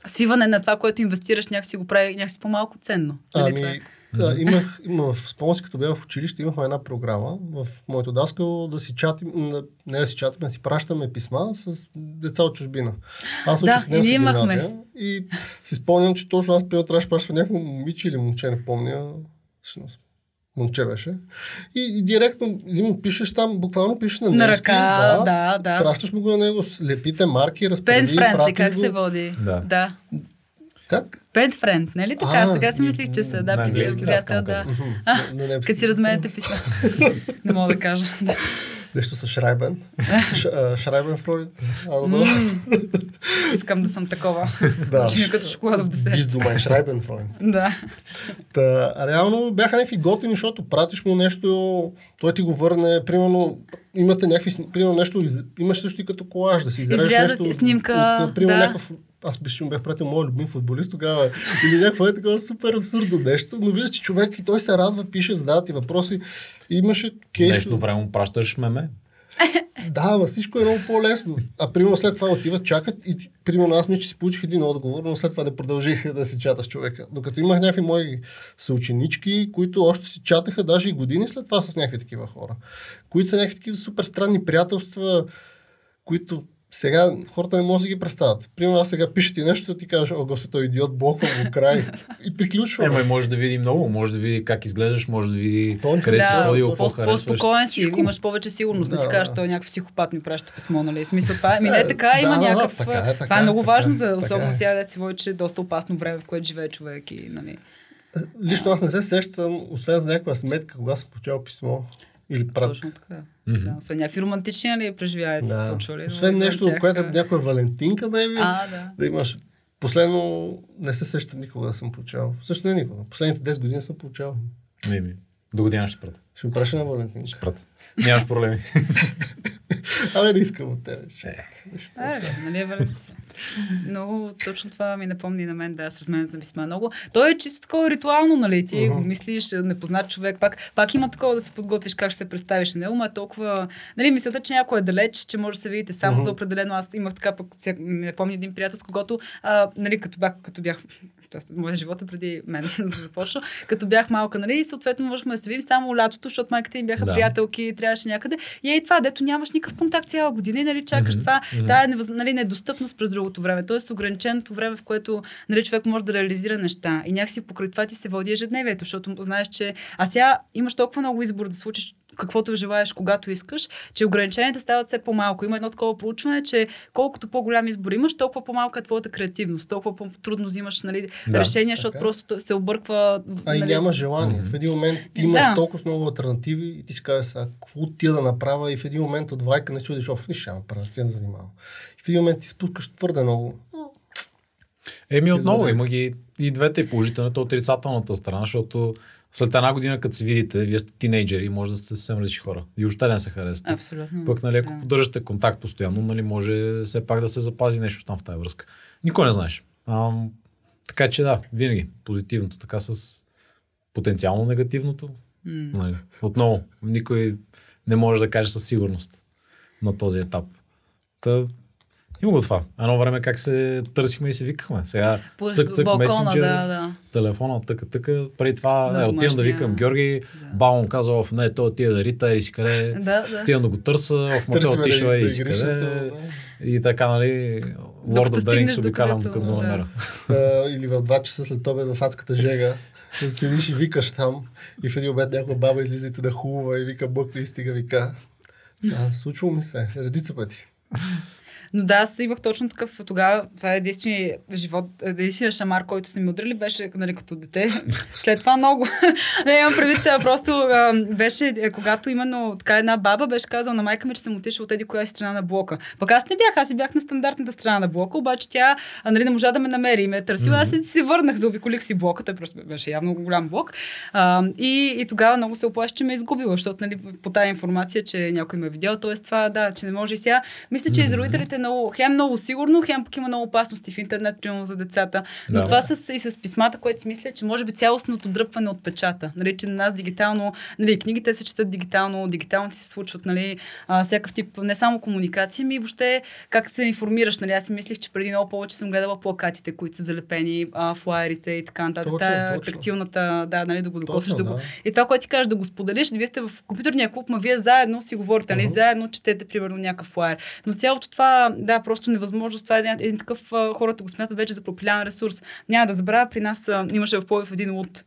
Speaker 1: свиване на това, което инвестираш, някакси го прави някакси по-малко ценно. Нали, това е?
Speaker 3: Ами, да, имах, има, в спомня си, като бях в училище, имахме една програма в моето даскал да си чатим, не да си чатим, да си пращаме писма с деца от чужбина. Аз
Speaker 1: Да,
Speaker 3: учих
Speaker 1: имахме.
Speaker 3: гимназия и си спомням, че точно аз примерно трябваше да пращам някакво момиче или момче, не помня. Всъщност, момче беше. И, и директно взимам, пишеш там, буквално пишеш на
Speaker 1: На
Speaker 3: немски.
Speaker 1: ръка, да, да.
Speaker 3: Пращаш му го на него, лепите марки, разпреди,
Speaker 1: ли,
Speaker 3: прати
Speaker 1: как
Speaker 3: го.
Speaker 1: се води?
Speaker 2: Да.
Speaker 1: да.
Speaker 3: Как?
Speaker 1: Band friend, не ли така?
Speaker 3: А,
Speaker 1: Аз така си мислих, че са, да,
Speaker 2: да,
Speaker 1: приятел, да.
Speaker 2: му.
Speaker 1: Като си разменете писма. не мога да кажа.
Speaker 3: Нещо с Шрайбен. Ш, а, Шрайбен Фройд.
Speaker 1: Искам да съм такова.
Speaker 3: Да.
Speaker 1: Че ми е като шоколадов десерт.
Speaker 3: Du mein Schreiben, Freund.
Speaker 1: Да.
Speaker 3: Та, реално бяха някакви готини, защото пратиш му нещо, той ти го върне, примерно, имате някакви, примерно нещо, имаш също и като колаж, да си изрежеш нещо.
Speaker 1: снимка,
Speaker 3: от, примерно,
Speaker 1: да.
Speaker 3: някакъв, аз му бях пратил моят любим футболист тогава, или някакво е такова супер абсурдно нещо, но виждаш, че човек и той се радва, пише, задава ти въпроси, и имаше кейс.
Speaker 2: Нещо време му пращаш меме.
Speaker 3: Да, ма всичко е много по-лесно. А примерно след това отиват, чакат и примерно аз мисля, че си получих един отговор, но след това не продължих да се чата с човека. Докато имах някакви мои съученички, които още си чатаха даже и години след това с някакви такива хора, които са някакви такива супер странни приятелства, които сега хората не могат да си ги представят. Примерно аз сега пиша ти нещо, ти кажеш, о, господи, той е идиот, блоква го край. И приключва.
Speaker 2: Ема може да види много, може да види как изглеждаш, може да види
Speaker 3: Точно.
Speaker 2: къде си
Speaker 1: Да,
Speaker 2: ходил,
Speaker 1: по- по-спокоен си,
Speaker 3: Всичко.
Speaker 1: имаш повече сигурност. Да,
Speaker 3: Да,
Speaker 1: си кажеш, той е някакъв психопат ми праща писмо, нали? Смисъл това е. Ми не така, има
Speaker 3: Да,
Speaker 1: някакъв.
Speaker 3: така е, така
Speaker 1: това е
Speaker 3: е,
Speaker 1: много
Speaker 3: така
Speaker 1: важно,
Speaker 3: е,
Speaker 1: за, особено
Speaker 3: е.
Speaker 1: сега да си води, че е доста опасно време, в което живее човек и, нали.
Speaker 3: Лично аз не се сещам, освен за някаква сметка, кога съм получавал писмо. Или пратка.
Speaker 1: Точно така. Да, освен някакви романтични нали, преживявания се
Speaker 3: Да.
Speaker 1: случвали. но
Speaker 3: Освен нещо,
Speaker 1: тях,
Speaker 3: което е
Speaker 1: а,
Speaker 3: някоя Валентинка, беби,
Speaker 1: А, да.
Speaker 3: да имаш. Последно не се сещам никога да съм получавал. Също не никога. Последните 10 години съм получавал.
Speaker 2: Не, ми. До година ще прата.
Speaker 3: Ще ми праше на Валентинка.
Speaker 2: Ще прата. Нямаш проблеми.
Speaker 3: Абе, не искам от тебе.
Speaker 2: Е.
Speaker 1: Аре, бе, нали е Валентина? Много, точно това ми напомни на мен, да, с разменето на писма. Много. То е чисто такова ритуално, нали? Ти го мислиш, непознат човек, пак, пак има такова да се подготвиш как ще се представиш на него, но е толкова... Нали, мисълта, че някой е далеч, че може да се видите само за определено. Аз имах така, пък сега не помня един приятел, с когото, а, нали, като бях, като бях аз, моя живот е преди мен да започна. Като бях малка, нали, и съответно можехме да се видим само лятото, защото майката им бяха
Speaker 2: Да.
Speaker 1: приятелки, трябваше някъде. И е това, дето нямаш никакъв контакт цяла година и нали, чакаш
Speaker 2: Мгм,
Speaker 1: това,
Speaker 2: мгм.
Speaker 1: тая невъз, нали, недостъпност през другото време. Тоест ограниченото време, в което нали, човек може да реализира неща. И някакси покрай това ти се води ежедневието, защото знаеш, че а сега имаш толкова много избор да случиш каквото желаеш, когато искаш, че ограниченията стават все по-малко. Има едно такова проучване, че колкото по-голям избор имаш, толкова по-малка е твоята креативност, толкова по-трудно взимаш нали,
Speaker 2: Да.
Speaker 1: решения, защото
Speaker 3: Така.
Speaker 1: просто се обърква.
Speaker 3: А и
Speaker 1: нали,
Speaker 3: няма желание. В един момент ти имаш
Speaker 1: Да.
Speaker 3: толкова много альтернативи и ти си казваш сега, какво тия да направя и в един момент от вайка не чудиш, оф, нищо няма правя, ти не занимавам. И в един момент ти спускаш твърде много. Но,
Speaker 2: Еми отново има ги и двете и положителната, отрицателната страна, защото след една година, като се видите, вие сте тинейджери, може да сте съвсем различни хора. И още не се харесате.
Speaker 1: Абсолютно.
Speaker 2: Пък, нали, ако
Speaker 1: да.
Speaker 2: поддържате контакт постоянно, нали, може все пак да се запази нещо там в тази връзка. Никой не знаеш. Ам, така че да, винаги позитивното, така с потенциално негативното.
Speaker 1: М.
Speaker 2: Нали, отново, никой не може да каже със сигурност на този етап. Та, Има го това. Едно време как се търсихме и се викахме. Сега
Speaker 1: По
Speaker 2: цък, цък,
Speaker 1: балкона,
Speaker 2: месенджер,
Speaker 1: да, да.
Speaker 2: телефона, тъка, тъка. Преди това,
Speaker 1: На
Speaker 2: не, отивам да викам Георги,
Speaker 1: Да.
Speaker 2: бао му казва, в не, той отива да рита, и си къде.
Speaker 1: Да, да.
Speaker 2: Отивам да го търся, в мотел отишва
Speaker 3: да,
Speaker 2: и
Speaker 3: да
Speaker 2: си къде.
Speaker 3: да.
Speaker 2: И така, нали, Lord of the Rings обикалям, го
Speaker 1: да.
Speaker 2: намеря.
Speaker 3: А, или в 2 часа след това в адската жега. Да седиш и викаш там и в един обед някоя баба излизате да хубава и вика бъкне и стига вика. Случва ми се, редица пъти.
Speaker 1: Но да, аз имах точно такъв тогава. Това е единствения живот, единствения шамар, който са ми удрали, беше нали, като дете. След това много. не, имам предвид, просто а, беше, е, когато именно така една баба беше казала на майка ми, че съм отишла от еди коя си страна на блока. Пък аз не бях, аз си бях на стандартната страна на блока, обаче тя а, нали, не можа да ме намери и ме е търсила. Аз си върнах, заобиколих си блока, той просто беше явно голям блок. А, и, и тогава много се оплаши, че ме е изгубила, защото нали, по тази информация, че някой ме е видял, т.е. това, да, че не може и сега. Мисля, че и за родителите е много, хем много сигурно, хем пък има много опасности в интернет, примерно за децата. Но
Speaker 2: Да.
Speaker 1: това с, и с писмата, което си мисля, че може би цялостното дръпване от печата. Нали, че на нас дигитално, нали, книгите се четат дигитално, дигитално ти се случват, нали, а, всякакъв тип, не само комуникация, ми въобще как се информираш. Нали, аз си мислих, че преди много повече съм гледала плакатите, които са залепени, а, флаерите и така нататък.
Speaker 3: Точно.
Speaker 1: тактилната, да, нали, да го докосваш,
Speaker 3: Точно,
Speaker 1: да го...
Speaker 3: да.
Speaker 1: И това, което ти кажеш, да го споделиш, вие сте в компютърния клуб, ма вие заедно си говорите, нали,
Speaker 3: Мгм.
Speaker 1: заедно четете, примерно, някакъв флаер. Но цялото това, да, просто невъзможност. Това е един, един такъв, хората го смятат вече за пропилян ресурс. Няма да забравя, при нас а, имаше в Пловдив един от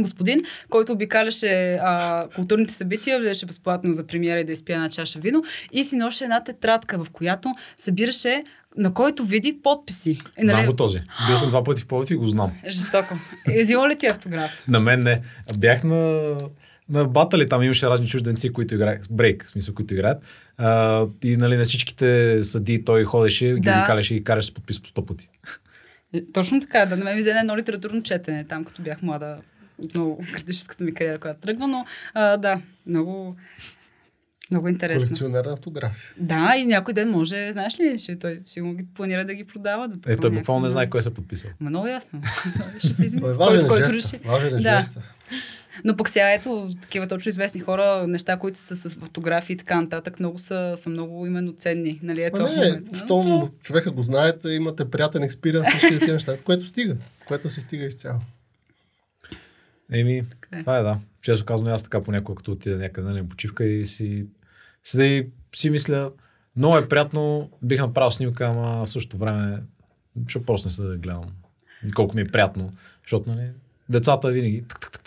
Speaker 1: господин, който обикаляше а, културните събития, влезеше безплатно за премиера и да изпие една чаша вино и си ноше една тетрадка, в която събираше на който види подписи. Е,
Speaker 2: Знам го този. Бил съм два пъти в Пловдив и го знам.
Speaker 1: Жестоко. Е, Взимал ли ти автограф?
Speaker 2: На мен не. Бях на, на батали, там имаше разни чужденци, които играят, брейк, в смисъл, които играят. А, и нали, на всичките съди той ходеше, ги
Speaker 1: Да.
Speaker 2: обикаляше и караше с подпис по сто пъти.
Speaker 1: Точно така, да мен ми взе едно литературно четене, там като бях млада, отново критическата ми кариера, която тръгва, но а, да, много, много интересно.
Speaker 3: Колекционерна автография.
Speaker 1: Да, и някой ден може, знаеш ли, ще той сигурно ги планира да ги продава. Да
Speaker 2: Е, той буквално не знае кой се е подписал.
Speaker 1: Ма много ясно. ще се измени.
Speaker 3: Той е важен
Speaker 1: който
Speaker 3: е
Speaker 1: реши.
Speaker 3: Важен е
Speaker 1: Да.
Speaker 3: жеста.
Speaker 1: Но пък сега ето такива точно известни хора, неща, които са с фотографии и така нататък, много са, са много именно ценни. Нали, ето,
Speaker 3: не.
Speaker 1: Но
Speaker 3: щом
Speaker 1: то-
Speaker 3: човека го знаете, имате приятен експириенс, всички тези неща, което стига, което си стига изцяло.
Speaker 2: Еми,
Speaker 1: е.
Speaker 2: това е да. Често казвам, аз така понякога, като отида някъде на почивка и си, седа и си мисля, много е приятно, бих направил снимка, ама в същото време, ще просто не се да гледам. Колко ми е приятно, защото нали, децата винаги тък, тък.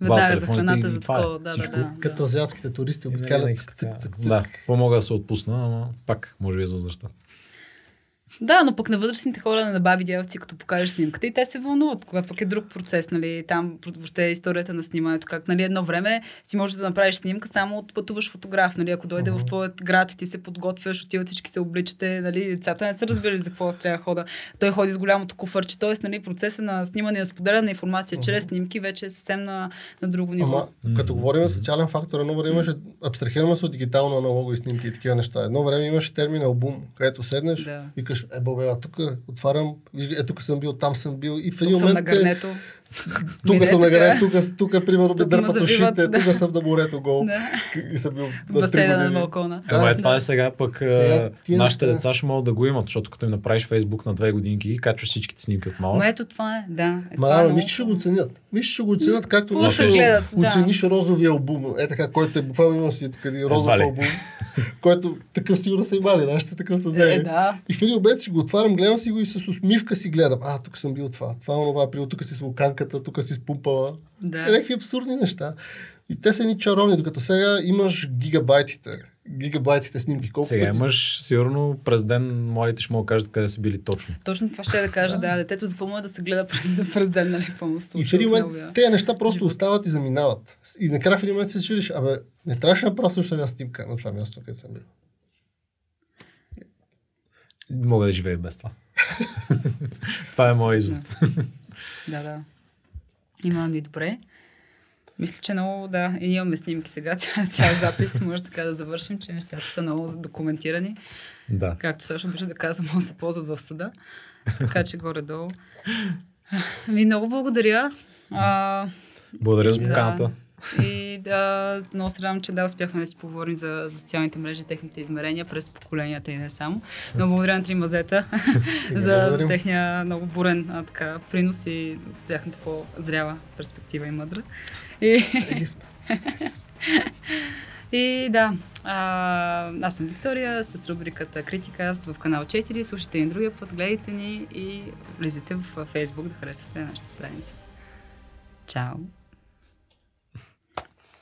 Speaker 1: Веднага за храната, за
Speaker 2: е.
Speaker 1: такова. Да, да, да.
Speaker 3: Като азиатските туристи
Speaker 2: нали,
Speaker 3: обикалят цък.
Speaker 2: Да, по-мога да се отпусна, ама пак, може би е с възрастта.
Speaker 1: Да, но пък на възрастните хора, на баби дяволци, като покажеш снимката, и те се вълнуват, когато пък е друг процес, нали, там въобще е историята на снимането, как, нали, едно време си можеш да направиш снимка, само от пътуваш фотограф, нали, ако дойде в твоят град и ти се подготвяш, отиват всички се обличате, нали, децата не са разбирали за какво трябва да хода. Той ходи с голямото куфърче, т.е. Нали, процеса на снимане и на споделяне на информация чрез снимки вече е съвсем на, на друго ниво.
Speaker 3: Ама, като говорим за социален фактор, едно време имаше, абстрахираме се от дигитално аналогови снимки и такива неща. Едно време имаше термин албум, където седнеш,
Speaker 1: Да.
Speaker 3: Викаш, е, бе, тук отварям, е, тук съм бил, там съм бил. И в
Speaker 1: Тук
Speaker 3: един
Speaker 1: съм на
Speaker 3: момент
Speaker 1: гърнето.
Speaker 3: Тук съм на гърне, тук, тук, примерно, ми дърпат ушите,
Speaker 1: да.
Speaker 3: тук съм на морето гол.
Speaker 1: Да.
Speaker 3: И съм бил на три
Speaker 1: басейна на
Speaker 3: години.
Speaker 1: балкона.
Speaker 2: Ама
Speaker 3: Да,
Speaker 2: е, това е сега пък нашите деца ще могат да го имат, защото като им направиш Фейсбук на две годинки и качваш всичките снимки от малък.
Speaker 1: Ма ето това е, да. Е,
Speaker 3: Ма
Speaker 1: това е
Speaker 3: че ще го оценят. Мисля, че ще го оценят, както оцениш розовия албум. Е така, който е буквално има си тук един розов албум, който такъв сигурно са имали, нашите такъв са взели. И в един обед си го отварям, гледам си го и с усмивка си гледам. А, тук съм бил това. Това е онова, при тук си с вулканката, тук си спумпала.
Speaker 1: Да.
Speaker 3: Е, някакви абсурдни неща. И те са ни чаровни, докато сега имаш гигабайтите. Гигабайтите снимки. Колко
Speaker 2: Сега
Speaker 3: пъти-
Speaker 2: имаш, сигурно през ден младите ще да кажат къде са били точно.
Speaker 1: Точно това ще я да кажа, да, детето за филма е да се гледа през, през ден, нали, пълно се
Speaker 3: И в
Speaker 1: случва
Speaker 3: един момент тези неща просто
Speaker 1: живот.
Speaker 3: остават и заминават. И накрая в един момент се чудиш, абе, не трябваше да направя също една снимка на това място, където съм бил.
Speaker 2: Мога да живея без това. това е моят извод.
Speaker 1: Да, да. Има ми добре. Мисля, че много, да, и имаме снимки сега, цял, цял запис, може така да завършим, че нещата са много документирани.
Speaker 2: Да.
Speaker 1: Както също обича да казвам, могат да се ползват в съда. Така че горе-долу. Ами много благодаря. А,
Speaker 2: Благодаря за
Speaker 1: Да. И да, много се радвам, че да успяхме да си поговорим за, за социалните мрежи, техните измерения през поколенията и не само. Много благодаря на три мазета за, за техния много бурен а, така, принос и тяхната по-зряла перспектива и мъдра. И, и да, а, аз съм Виктория с рубриката Критика в канал 4. Слушайте ни другия път, гледайте ни и влизайте в Facebook да харесвате нашата страница. Чао!